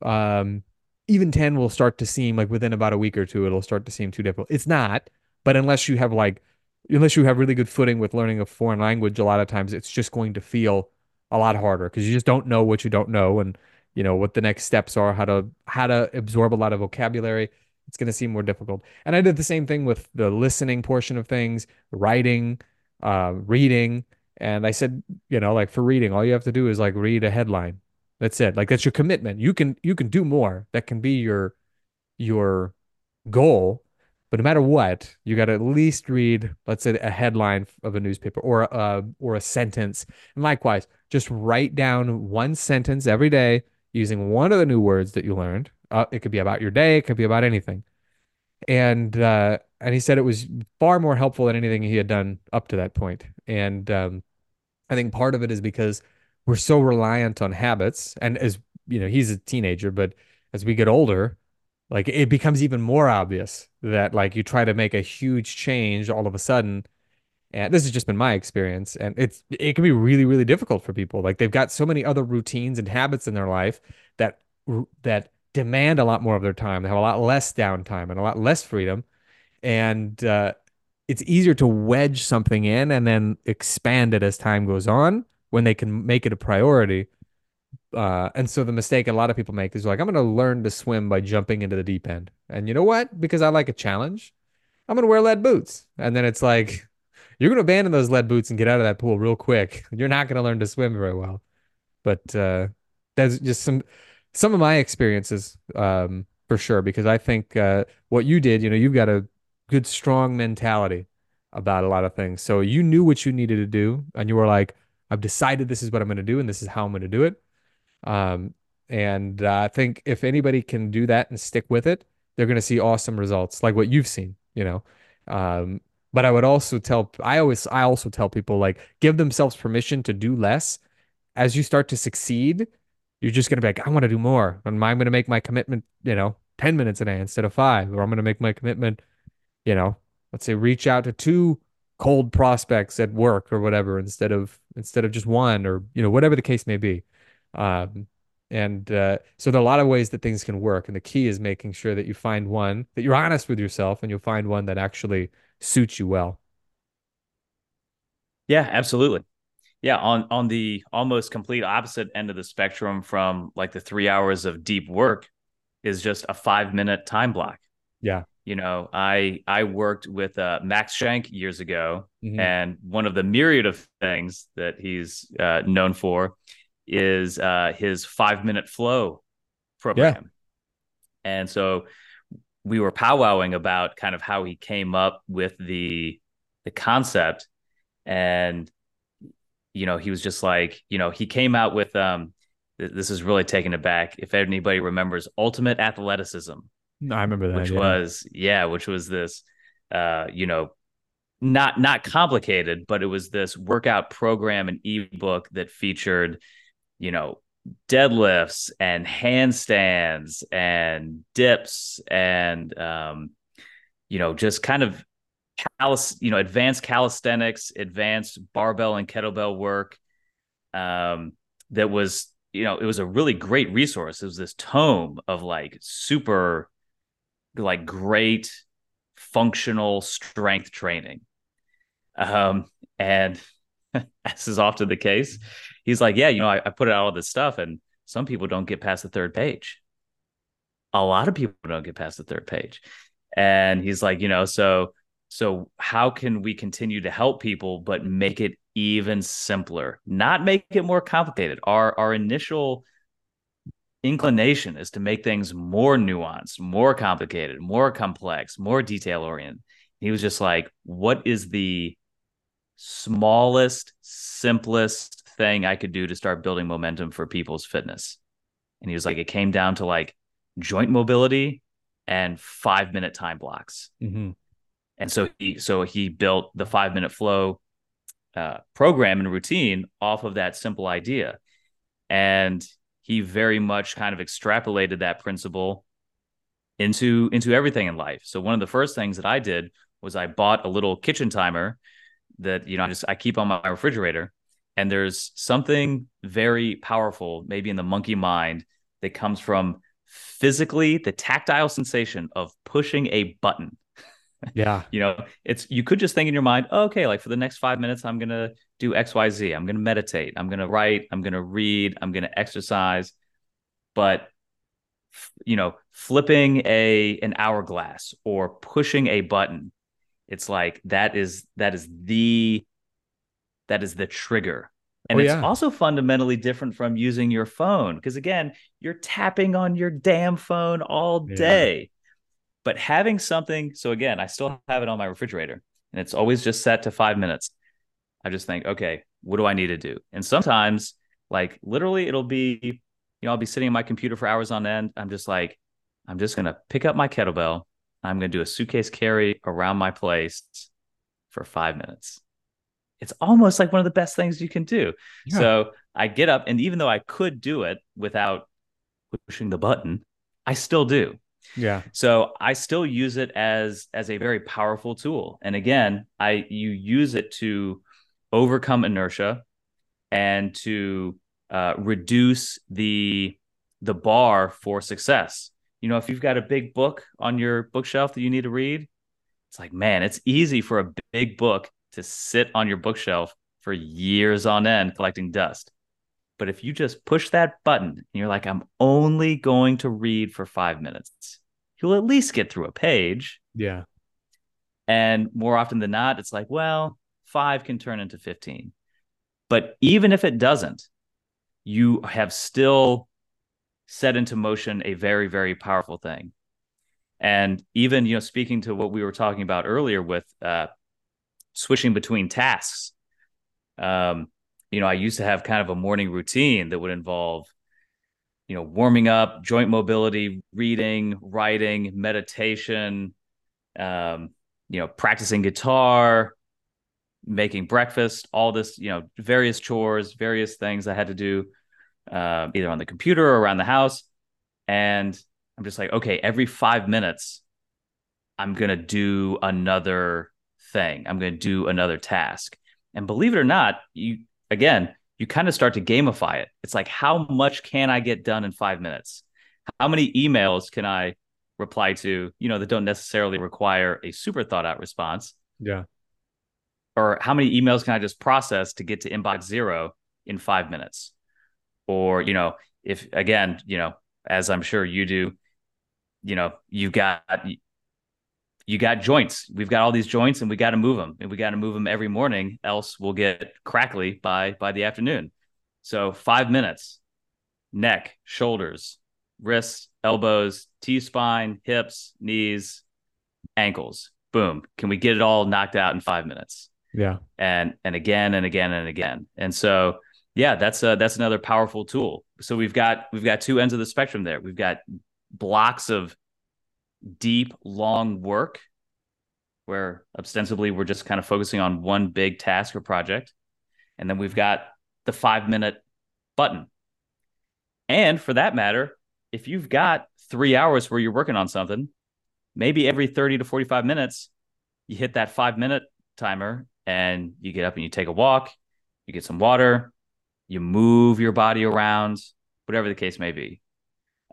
um, even 10 will start to seem like within about a week or two, it'll start to seem too difficult. It's not, but unless you have like unless you have really good footing with learning a foreign language, a lot of times it's just going to feel a lot harder because you just don't know what you don't know and you know what the next steps are, how to how to absorb a lot of vocabulary. It's going to seem more difficult. And I did the same thing with the listening portion of things, writing, uh, reading. And I said, you know, like for reading, all you have to do is like read a headline. That's it. Like that's your commitment. You can you can do more. That can be your your goal but no matter what, you got to at least read, let's say, a headline of a newspaper or a or a sentence. And likewise, just write down one sentence every day using one of the new words that you learned. Uh, it could be about your day, it could be about anything. And uh, and he said it was far more helpful than anything he had done up to that point. And um, I think part of it is because we're so reliant on habits. And as you know, he's a teenager, but as we get older, like it becomes even more obvious that like you try to make a huge change all of a sudden. And this has just been my experience and it's it can be really really difficult for people. Like they've got so many other routines and habits in their life that that demand a lot more of their time. They have a lot less downtime and a lot less freedom. And uh, it's easier to wedge something in and then expand it as time goes on when they can make it a priority uh, and so the mistake a lot of people make is like, I'm going to learn to swim by jumping into the deep end. And you know what? Because I like a challenge, I'm going to wear lead boots. And then it's like, you're going to abandon those lead boots and get out of that pool real quick. You're not going to learn to swim very well. But uh, that's just some some of my experiences um, for sure. Because I think uh, what you did, you know, you've got a good, strong mentality about a lot of things. So you knew what you needed to do, and you were like, I've decided this is what I'm going to do, and this is how I'm going to do it um, and uh, I think if anybody can do that and stick with it, they're going to see awesome results like what you've seen, you know. Um, but I would also tell, I always, I also tell people like give themselves permission to do less. As you start to succeed, you're just going to be like, I want to do more. And I'm going to make my commitment, you know, 10 minutes a day instead of five, or I'm going to make my commitment, you know, let's say reach out to two cold prospects at work or whatever instead of instead of just one or you know whatever the case may be um, and uh, so there are a lot of ways that things can work. And the key is making sure that you find one that you're honest with yourself and you'll find one that actually suits you well. Yeah, absolutely. Yeah, on on the almost complete opposite end of the spectrum from like the 3 hours of deep work is just a 5 minute time block. Yeah. You know, I I worked with uh, Max Shank years ago, mm-hmm. and one of the myriad of things that he's uh, known for is uh, his five minute flow program. Yeah. And so we were powwowing about kind of how he came up with the the concept and you know he was just like you know he came out with um this is really taking it back if anybody remembers ultimate athleticism no, i remember that which yeah. was yeah which was this uh you know not not complicated but it was this workout program and ebook that featured you know, deadlifts and handstands and dips and um, you know, just kind of calis, you know, advanced calisthenics, advanced barbell and kettlebell work. Um, that was, you know, it was a really great resource. It was this tome of like super, like great functional strength training. Um, and as is often the case, he's like, yeah, you know, I, I put out all this stuff, and some people don't get past the third page. A lot of people don't get past the third page, and he's like, you know, so so how can we continue to help people, but make it even simpler, not make it more complicated? Our our initial inclination is to make things more nuanced, more complicated, more complex, more detail oriented. He was just like, what is the smallest, simplest thing I could do to start building momentum for people's fitness? And he was like, it came down to like joint mobility and five minute time blocks. Mm-hmm. And so he so he built the five minute flow uh, program and routine off of that simple idea, and he very much kind of extrapolated that principle into into everything in life. So one of the first things that I did was I bought a little kitchen timer that you know I just I keep on my refrigerator, and there's something very powerful, maybe in the monkey mind, that comes from physically the tactile sensation of pushing a button. Yeah. you know, it's you could just think in your mind, oh, okay, like for the next five minutes, I'm gonna do XYZ. I'm gonna meditate, I'm gonna write, I'm gonna read, I'm gonna exercise. But you know, flipping a an hourglass or pushing a button, it's like that is that is the that is the trigger and Oh, it's yeah. also fundamentally different from using your phone because, again, you're tapping on your damn phone all Yeah. day. But having something, so again, I still have it on my refrigerator and it's always just set to five minutes. I just think, okay, what do I need to do? And sometimes, like literally, it'll be, you know, I'll be sitting on my computer for hours on end. I'm just like, I'm just going to pick up my kettlebell. I'm going to do a suitcase carry around my place for five minutes it's almost like one of the best things you can do. Yeah. So I get up, and even though I could do it without pushing the button, I still do. Yeah. So I still use it as as a very powerful tool. And again, I you use it to overcome inertia and to uh, reduce the the bar for success. You know, if you've got a big book on your bookshelf that you need to read, it's like, man, it's easy for a big book to sit on your bookshelf for years on end collecting dust. But if you just push that button and you're like, I'm only going to read for five minutes, you'll at least get through a page. Yeah. And more often than not, it's like, well, five can turn into 15. But even if it doesn't, you have still set into motion a very, very powerful thing. And even, you know, speaking to what we were talking about earlier with uh, switching between tasks, um, you know, I used to have kind of a morning routine that would involve, you know, warming up, joint mobility, reading, writing, meditation, um, you know, practicing guitar, making breakfast, all this, you know, various chores, various things I had to do, uh, either on the computer or around the house. And I'm just like, okay, every five minutes, I'm going to do another thing. I'm going to do another task. And believe it or not, you, again, you kind of start to gamify it. It's like, how much can I get done in five minutes? How many emails can I reply to, you know, that don't necessarily require a super thought out response? Yeah. Or how many emails can I just process to get to inbox zero in five minutes? Or, you know, if again, you know, as I'm sure you do, you know, you've got you got joints. We've got all these joints and we got to move them and we got to move them every morning else we'll get crackly by by the afternoon. So 5 minutes. Neck, shoulders, wrists, elbows, T spine, hips, knees, ankles. Boom. Can we get it all knocked out in 5 minutes? Yeah. And and again and again and again. And so yeah, that's a, that's another powerful tool. So we've got we've got two ends of the spectrum there. We've got blocks of deep, long work where ostensibly we're just kind of focusing on one big task or project. And then we've got the five minute button. And for that matter, if you've got three hours where you're working on something, maybe every 30 to 45 minutes, you hit that five minute timer and you get up and you take a walk, you get some water, you move your body around, whatever the case may be.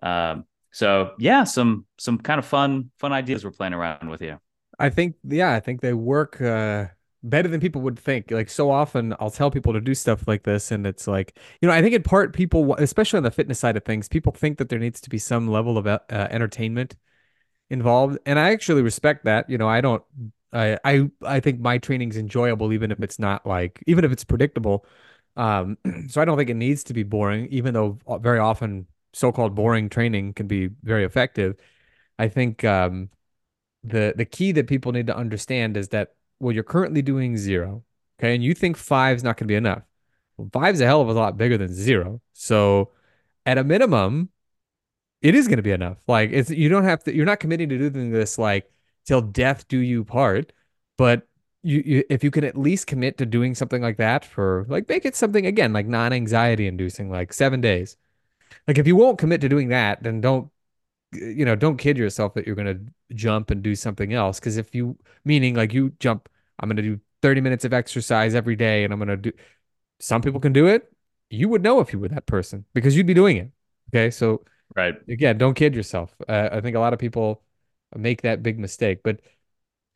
Um, so yeah, some some kind of fun fun ideas we're playing around with here. I think, yeah, I think they work uh, better than people would think. Like so often, I'll tell people to do stuff like this, and it's like, you know, I think in part people, especially on the fitness side of things, people think that there needs to be some level of uh, entertainment involved, and I actually respect that. You know, I don't, I, I, I think my training's enjoyable, even if it's not like, even if it's predictable. Um, so I don't think it needs to be boring, even though very often so-called boring training can be very effective. I think, um, the the key that people need to understand is that well, you're currently doing zero, okay, and you think five's not going to be enough. Well, five's a hell of a lot bigger than zero. So, at a minimum, it is going to be enough. Like it's you don't have to. You're not committing to doing this like till death do you part, but you, you if you can at least commit to doing something like that for like make it something again like non-anxiety inducing like seven days. Like if you won't commit to doing that, then don't you know, don't kid yourself that you're going to jump and do something else. Because if you, meaning like you jump, I'm going to do 30 minutes of exercise every day and I'm going to do, some people can do it. You would know if you were that person because you'd be doing it. Okay. So, right. Again, don't kid yourself. Uh, I think a lot of people make that big mistake. But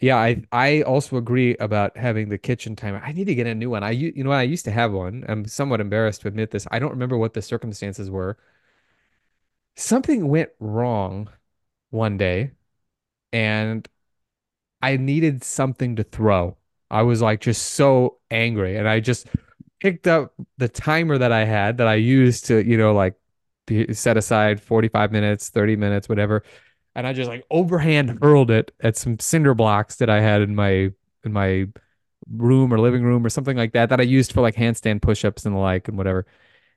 yeah, I, I also agree about having the kitchen timer. I need to get a new one. I, you know, I used to have one. I'm somewhat embarrassed to admit this. I don't remember what the circumstances were something went wrong one day and I needed something to throw. I was like just so angry and I just picked up the timer that I had that I used to, you know, like set aside 45 minutes, 30 minutes, whatever. And I just like overhand hurled it at some cinder blocks that I had in my in my room or living room or something like that that I used for like handstand push-ups and the like and whatever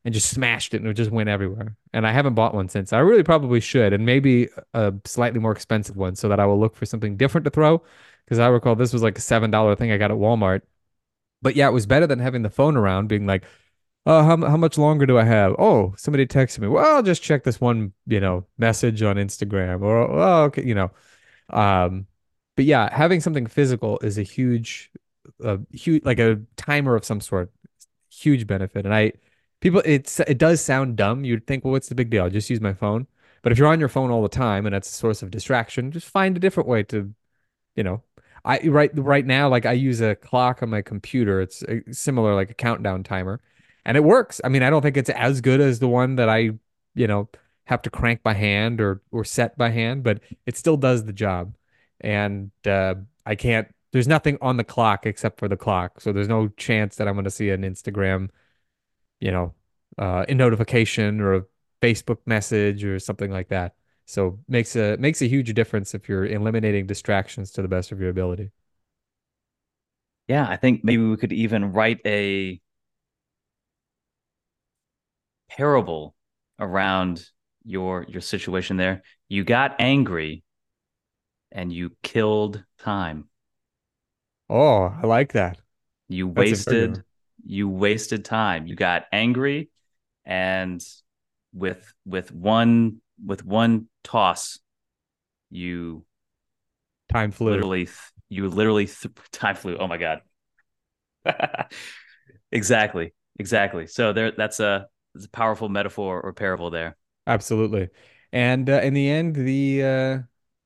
and just smashed it and it just went everywhere. And I haven't bought one since. I really probably should, and maybe a slightly more expensive one so that I will look for something different to throw. Because I recall this was like a seven dollar thing I got at Walmart. But yeah, it was better than having the phone around, being like, "Oh, how how much longer do I have?" Oh, somebody texted me. Well, I'll just check this one, you know, message on Instagram, or oh, okay, you know. Um, but yeah, having something physical is a huge, a huge like a timer of some sort, huge benefit. And I people it's it does sound dumb. You'd think, well, what's the big deal? I'll just use my phone. But if you're on your phone all the time and that's a source of distraction, just find a different way to, you know, I right right now like I use a clock on my computer. It's a, similar like a countdown timer, and it works. I mean, I don't think it's as good as the one that I, you know, have to crank by hand or or set by hand, but it still does the job. And uh, I can't. There's nothing on the clock except for the clock, so there's no chance that I'm going to see an Instagram you know, uh, a notification or a Facebook message or something like that. So makes a makes a huge difference if you're eliminating distractions to the best of your ability. Yeah, I think maybe we could even write a parable around your your situation there. You got angry and you killed time. Oh, I like that. You That's wasted you wasted time. You got angry and with with one with one toss you time flew literally you literally th- time flew oh my god exactly exactly so there that's a, that's a powerful metaphor or parable there absolutely and uh, in the end the uh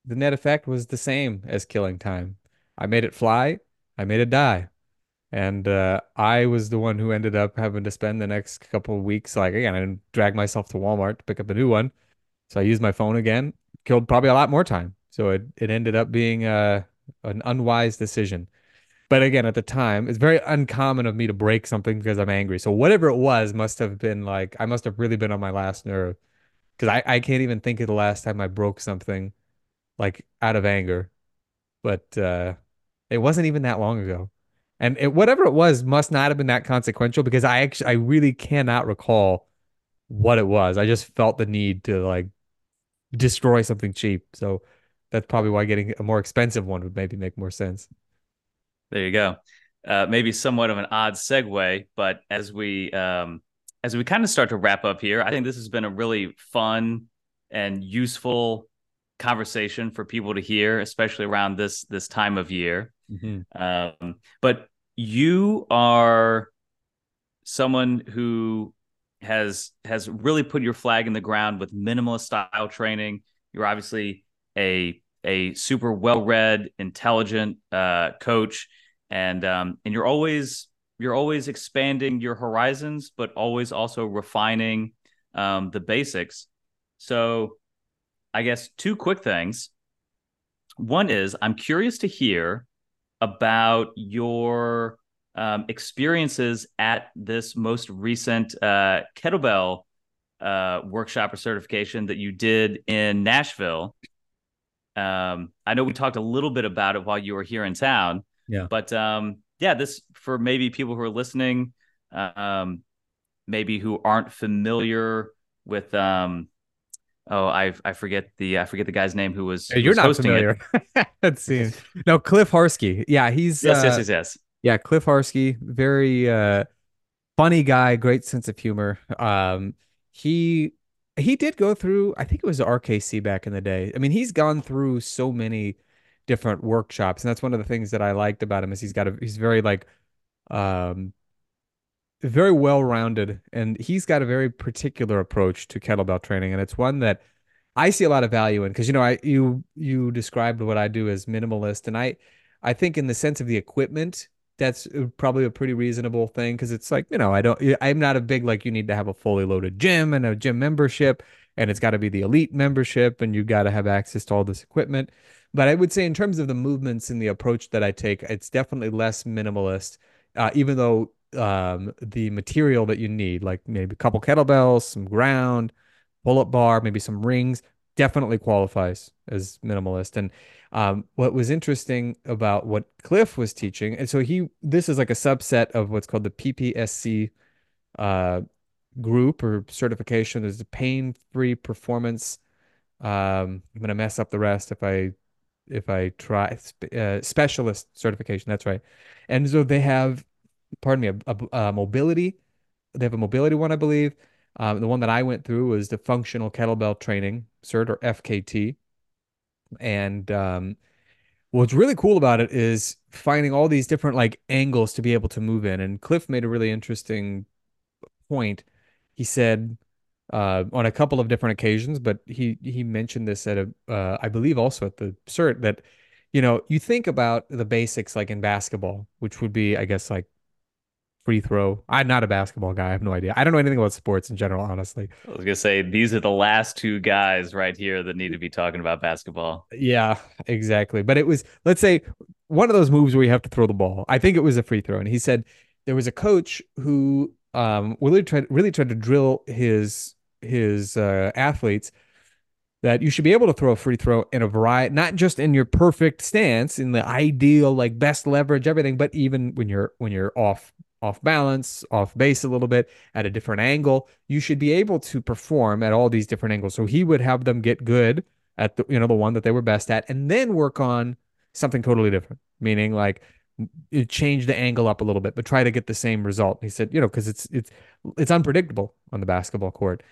the net effect was the same as killing time i made it fly i made it die and uh, I was the one who ended up having to spend the next couple weeks, like again, I didn't drag myself to Walmart to pick up a new one. So I used my phone again, killed probably a lot more time. So it, it ended up being uh, an unwise decision. But again, at the time, it's very uncommon of me to break something because I'm angry. So whatever it was must have been like, I must have really been on my last nerve. Because I, I can't even think of the last time I broke something like out of anger. But uh, it wasn't even that long ago. And it, whatever it was must not have been that consequential because I actually I really cannot recall what it was. I just felt the need to like destroy something cheap. So that's probably why getting a more expensive one would maybe make more sense. There you go. Uh, maybe somewhat of an odd segue, but as we um, as we kind of start to wrap up here, I think this has been a really fun and useful conversation for people to hear, especially around this this time of year. Mm-hmm. Um, but you are someone who has has really put your flag in the ground with minimalist style training. You're obviously a a super well read, intelligent uh, coach, and um, and you're always you're always expanding your horizons, but always also refining um, the basics. So, I guess two quick things. One is I'm curious to hear about your um, experiences at this most recent uh, kettlebell uh, workshop or certification that you did in Nashville. Um, I know we talked a little bit about it while you were here in town. Yeah. But um, yeah, this for maybe people who are listening, um, maybe who aren't familiar with um, oh I I forget the I forget the guy's name who was You're was not hosting familiar. it. Let's see. No, Cliff Harski. Yeah, he's Yes, uh, yes, yes, yes. Yeah, Cliff Harski, very uh funny guy, great sense of humor. Um he he did go through, I think it was RKC back in the day. I mean, he's gone through so many different workshops, and that's one of the things that I liked about him is he's got a he's very like um very well-rounded and he's got a very particular approach to kettlebell training and it's one that I see a lot of value in because you know I you you described what I do as minimalist and I I think in the sense of the equipment that's uh, probably a pretty reasonable thing because it's like you know I don't I'm not a big like you need to have a fully loaded gym and a gym membership and it's got to be the elite membership and you got to have access to all this equipment. But I would say in terms of the movements and the approach that I take it's definitely less minimalist uh, even though um, the material that you need like maybe a couple kettlebells some ground pull-up bar, maybe some rings, definitely qualifies as minimalist. And um, what was interesting about what Cliff was teaching, and so he this is like a subset of what's called the PPSC uh, group or certification. There's a pain-free performance. Um, I'm gonna mess up the rest if I if I try uh, specialist certification. That's right. And so they have, pardon me, a, a, a mobility. They have a mobility one, I believe. Um, the one that I went through was the functional kettlebell training cert or FKT. And um, what's really cool about it is finding all these different like angles to be able to move in. And Cliff made a really interesting point. He said uh, on a couple of different occasions, but he he mentioned this at a uh, I believe also at the cert that you know you think about the basics like in basketball, which would be I guess like free throw. I'm not a basketball guy. I have no idea. I don't know anything about sports in general, honestly. I was gonna say these are the last two guys right here that need to be talking about basketball. Yeah, exactly. But it was, let's say, one of those moves where you have to throw the ball. I think it was a free throw. And he said there was a coach who um really tried really tried to drill his his uh, athletes that you should be able to throw a free throw in a variety, not just in your perfect stance, in the ideal, like best leverage, everything, but even when you're when you're off off balance, off base a little bit, at a different angle. You should be able to perform at all these different angles. So he would have them get good at the you know the one that they were best at, and then work on something totally different. Meaning like change the angle up a little bit, but try to get the same result. He said, you know, because it's it's it's unpredictable on the basketball court.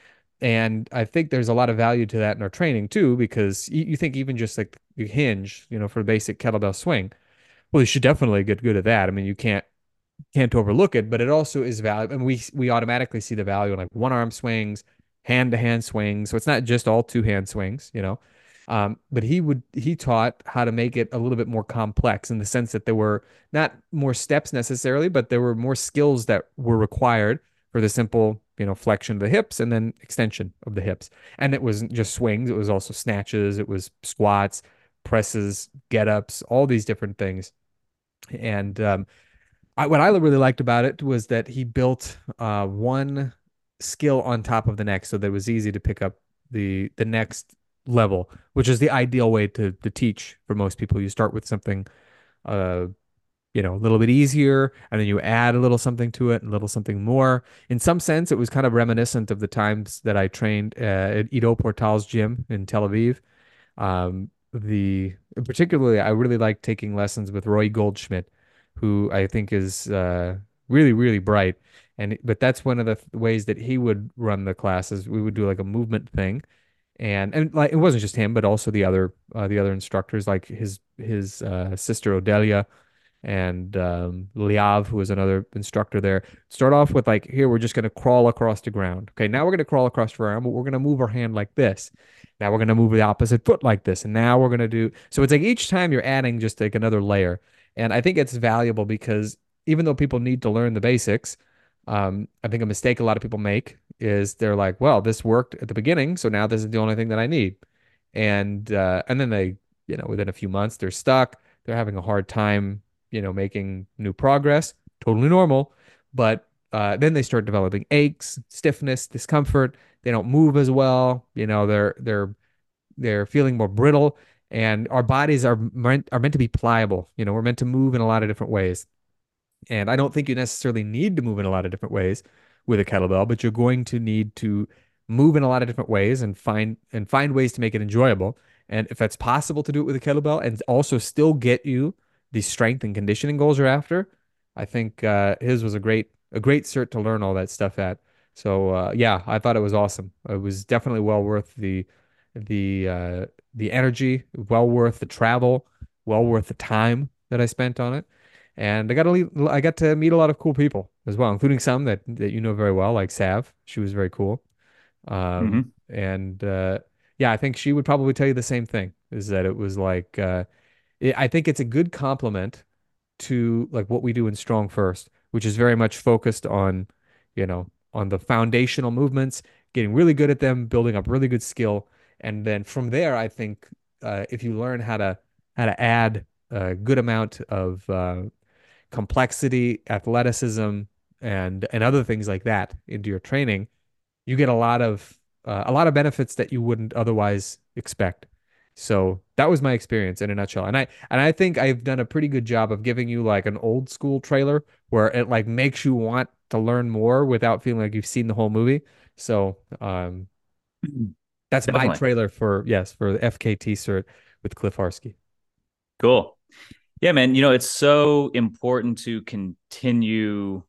And I think there's a lot of value to that in our training too, because you, you think even just like the hinge, you know, for the basic kettlebell swing, well, you should definitely get good at that. I mean, you can't can't overlook it, but it also is value. And we we automatically see the value in like one arm swings, hand to hand swings. So it's not just all two hand swings, you know. Um, but he would he taught how to make it a little bit more complex in the sense that there were not more steps necessarily, but there were more skills that were required for the simple, you know, flexion of the hips and then extension of the hips. And it wasn't just swings; it was also snatches, it was squats, presses, get ups, all these different things. And um, I, what I really liked about it was that he built uh, one skill on top of the next, so that it was easy to pick up the the next level, which is the ideal way to to teach for most people. You start with something, uh, you know, a little bit easier, and then you add a little something to it, a little something more. In some sense, it was kind of reminiscent of the times that I trained uh, at Ido Portal's gym in Tel Aviv. Um, the particularly, I really like taking lessons with Roy Goldschmidt who I think is uh, really, really bright. And but that's one of the ways that he would run the classes. We would do like a movement thing, and and like it wasn't just him, but also the other uh, the other instructors, like his his uh, sister Odelia and um, Liav, who was another instructor there. Start off with like, here we're just to crawl across the ground. Okay, now we're to crawl across the ground, but we're to move our hand like this. Now we're to move the opposite foot like this, and now we're to do. So it's like each time you're adding just like another layer. And I think it's valuable because even though people need to learn the basics, um, I think a mistake a lot of people make is they're like, well, this worked at the beginning, so now this is the only thing that I need. And uh, and then they, you know, within a few months, they're stuck. They're having a hard time, you know, making new progress. Totally normal. But uh, then they start developing aches, stiffness, discomfort. They don't move as well. You know, they're they're they're feeling more brittle and our bodies are meant are meant to be pliable. You know, we're meant to move in a lot of different ways. And I don't think you necessarily need to move in a lot of different ways with a kettlebell, but you're going to need to move in a lot of different ways and find and find ways to make it enjoyable. And if it's possible to do it with a kettlebell and also still get you the strength and conditioning goals you're after, I think uh, his was a great a great cert to learn all that stuff at. So uh, yeah, I thought it was awesome. It was definitely well worth the the uh, the energy, well worth the travel, well worth the time that I spent on it. And I got to leave, I got to meet a lot of cool people as well, including some that that you know very well, like Sav. She was very cool. Um, and uh, yeah, I think she would probably tell you the same thing, is that it was like uh, it, I think it's a good compliment to like what we do in StrongFirst, which is very much focused on, you know, on the foundational movements, getting really good at them, building up really good skill, and then from there, I think uh, if you learn how to how to add a good amount of uh, complexity, athleticism, and and other things like that into your training, you get a lot of uh, a lot of benefits that you wouldn't otherwise expect. So that was my experience in a nutshell. And I and I think I've done a pretty good job of giving you like an old school trailer where it like makes you want to learn more without feeling like you've seen the whole movie. So um that's my trailer for yes, for the FKT cert with Cliff Harski. Cool. Yeah, man. You know, it's so important to continue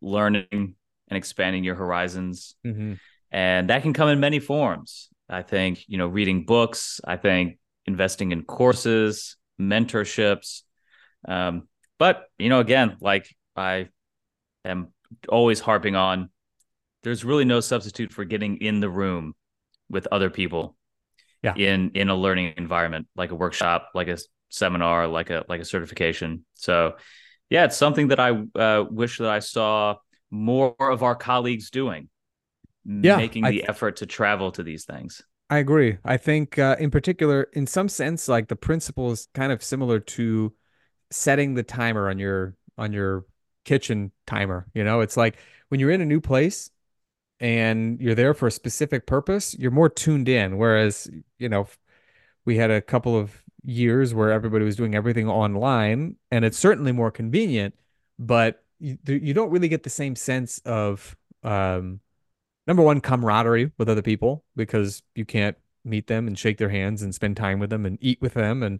learning and expanding your horizons. hmm And that can come in many forms. I think, you know, reading books, I think investing in courses, mentorships. Um, but, you know, again, like I am always harping on, there's really no substitute for getting in the room with other people Yeah. in in a learning environment, like a workshop, like a seminar, like a like a certification. So, yeah, it's something that I uh, wish that I saw more of our colleagues doing, Yeah, making the effort to travel to these things. I agree. I think uh, in particular, in some sense, like the principle is kind of similar to setting the timer on your on your kitchen timer. You know, it's like when you're in a new place and you're there for a specific purpose, you're more tuned in. Whereas, you know, we had a couple of years where everybody was doing everything online, and it's certainly more convenient, but you, you don't really get the same sense of um, number one, camaraderie with other people because you can't meet them and shake their hands and spend time with them and eat with them and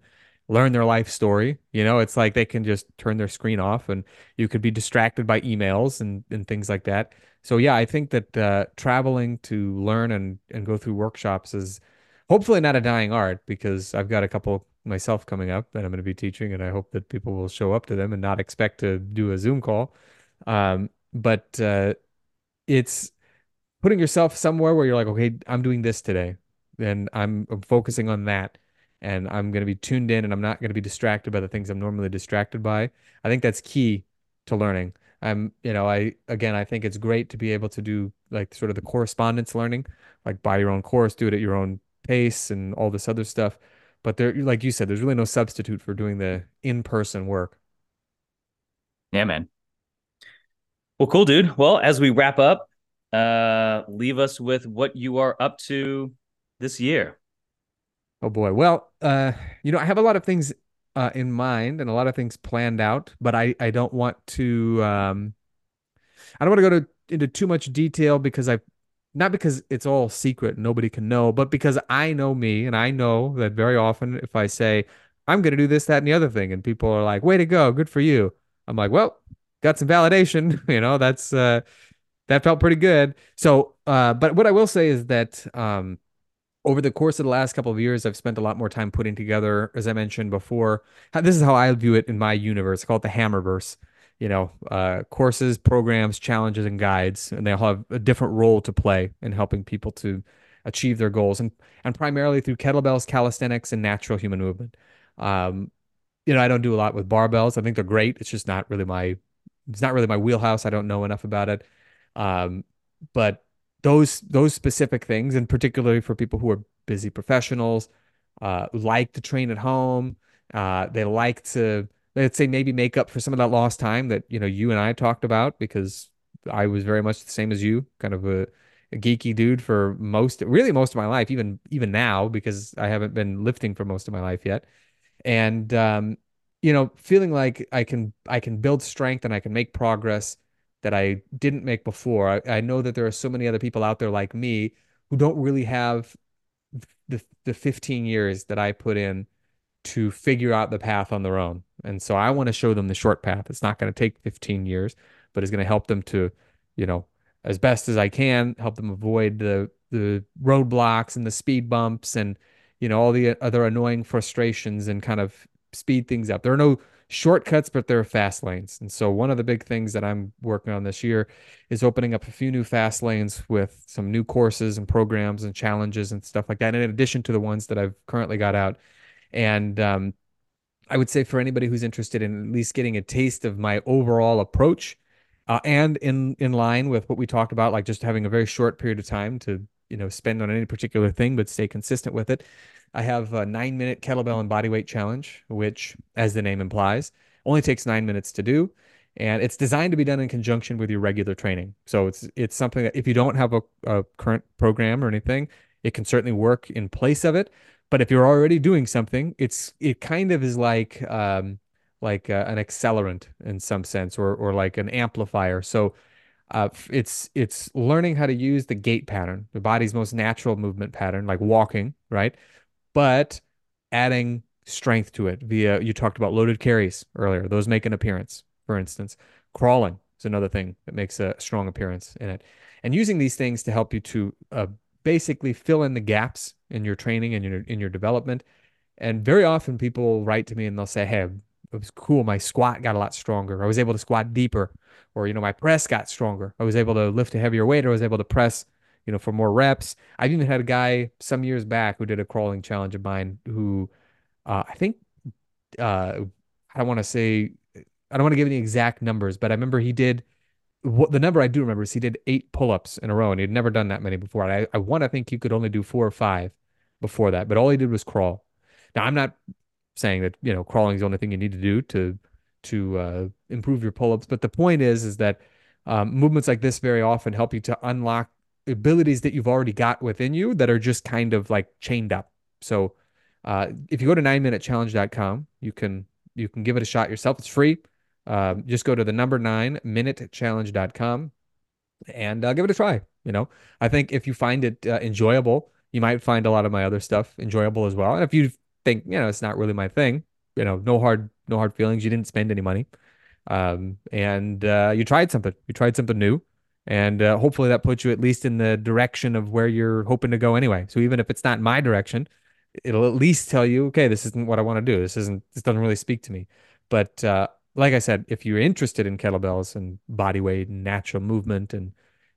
learn their life story. You know, it's like they can just turn their screen off and you could be distracted by emails and, and things like that. So yeah, I think that uh, traveling to learn and, and go through workshops is hopefully not a dying art because I've got a couple myself coming up that I'm going to be teaching and I hope that people will show up to them and not expect to do a Zoom call. Um, but uh, it's putting yourself somewhere where you're like, okay, I'm doing this today, and I'm, I'm focusing on that, and I'm going to be tuned in, and I'm not going to be distracted by the things I'm normally distracted by. I think that's key to learning. I'm, you know, I again, I think it's great to be able to do like sort of the correspondence learning, like buy your own course, do it at your own pace, and all this other stuff. But there, like you said, there's really no substitute for doing the in-person work. Yeah, man. Well, cool, dude. Well, as we wrap up, uh, leave us with what you are up to this year. Oh boy. Well, uh, you know, I have a lot of things uh in mind and a lot of things planned out, but I I don't want to um I don't want to go to into too much detail because I not because it's all secret, nobody can know, but because I know me and I know that very often if I say I'm going to do this, that, and the other thing, and people are like, "Way to go, good for you," I'm like, "Well, got some validation, you know, that's uh that felt pretty good." So, uh, but what I will say is that um over the course of the last couple of years, I've spent a lot more time putting together, as I mentioned before. This is how I view it in my universe. I call it the Hammerverse. You know, uh, courses, programs, challenges, and guides, and they all have a different role to play in helping people to achieve their goals, and and primarily through kettlebells, calisthenics, and natural human movement. Um, you know, I don't do a lot with barbells. I think they're great. It's just not really my it's not really my wheelhouse. I don't know enough about it. Um, but those those specific things, and particularly for people who are busy professionals, uh, like to train at home. Uh, they like to, let's say, maybe make up for some of that lost time that you know you and I talked about because I was very much the same as you, kind of a a geeky dude for most, really most of my life, even even now because I haven't been lifting for most of my life yet, and um, you know, feeling like I can I can build strength and I can make progress that I didn't make before. I, I know that there are so many other people out there like me who don't really have the the 15 years that I put in to figure out the path on their own. And so I want to show them the short path. It's not going to take 15 years, but it's going to help them to, you know, as best as I can, help them avoid the the roadblocks and the speed bumps and you know all the other annoying frustrations and kind of speed things up. There are no shortcuts, but there are fast lanes. And so one of the big things that I'm working on this year is opening up a few new fast lanes with some new courses and programs and challenges and stuff like that, in addition to the ones that I've currently got out. And um, I would say for anybody who's interested in at least getting a taste of my overall approach, uh, and in in line with what we talked about, like just having a very short period of time to you know spend on any particular thing, but stay consistent with it. I have a nine minute kettlebell and bodyweight challenge, which, as the name implies, only takes nine minutes to do. And it's designed to be done in conjunction with your regular training. So it's it's something that if you don't have a, a current program or anything, it can certainly work in place of it. But if you're already doing something, it's it kind of is like um, like uh, an accelerant in some sense, or or like an amplifier. So uh, it's it's learning how to use the gait pattern, the body's most natural movement pattern, like walking, right? But adding strength to it via you talked about loaded carries earlier; those make an appearance. For instance, crawling is another thing that makes a strong appearance in it, and using these things to help you to uh, basically fill in the gaps in your training and your in your development. And very often people write to me and they'll say, "Hey, it was cool. My squat got a lot stronger. I was able to squat deeper, or you know, my press got stronger. I was able to lift a heavier weight, or I was able to press, you know, for more reps." I've even had a guy some years back who did a crawling challenge of mine who, uh, I think, uh, I don't want to say, I don't want to give any exact numbers, but I remember he did what the number I do remember is he did eight pull-ups in a row, and he'd never done that many before. I, I want to think he could only do four or five before that, but all he did was crawl. Now I'm not saying that you know crawling is the only thing you need to do to to uh, improve your pull-ups, but the point is is that um, movements like this very often help you to unlock abilities that you've already got within you that are just kind of like chained up. So uh, if you go to 9minutechallenge.com, you can you can give it a shot yourself. It's free. Um, just go to the number nine minutechallenge.com and uh, give it a try. You know, I think if you find it uh, enjoyable, you might find a lot of my other stuff enjoyable as well. And if you think, you know, it's not really my thing, you know, no hard, no hard feelings. You didn't spend any money. Um, and uh, you tried something, you tried something new. And uh, hopefully that puts you at least in the direction of where you're hoping to go anyway. So even if it's not my direction, it'll at least tell you, okay, this isn't what I want to do. This isn't, this doesn't really speak to me. But uh, like I said, if you're interested in kettlebells and body weight and natural movement and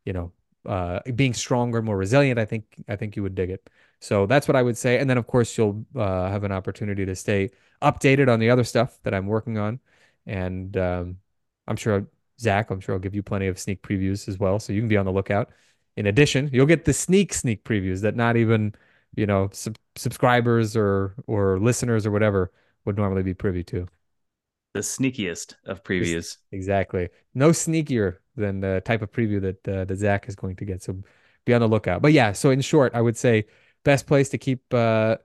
you know uh, being stronger, more resilient, I think I think you would dig it. So that's what I would say. And then of course you'll uh, have an opportunity to stay updated on the other stuff that I'm working on. And um, I'm sure Zack, I'm sure I'll give you plenty of sneak previews as well, so you can be on the lookout. In addition, you'll get the sneak sneak previews that not even you know sub- subscribers or or listeners or whatever would normally be privy to the sneakiest of previews. Exactly. No sneakier than the type of preview that uh, that Zack is going to get. So be on the lookout. But yeah, so in short, I would say best place to keep uh,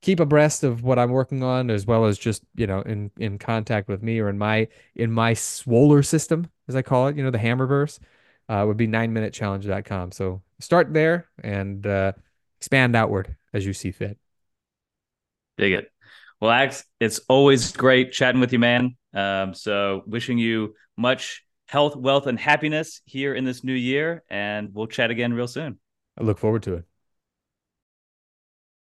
keep abreast of what I'm working on, as well as just you know in in contact with me or in my in my swoller system, as I call it. You know, the Hammerverse uh, would be nine minute challenge.com. So start there and uh, expand outward as you see fit. Dig it. Well, Aleks, it's always great chatting with you, man. Um, so, wishing you much health, wealth, and happiness here in this new year. And we'll chat again real soon. I look forward to it.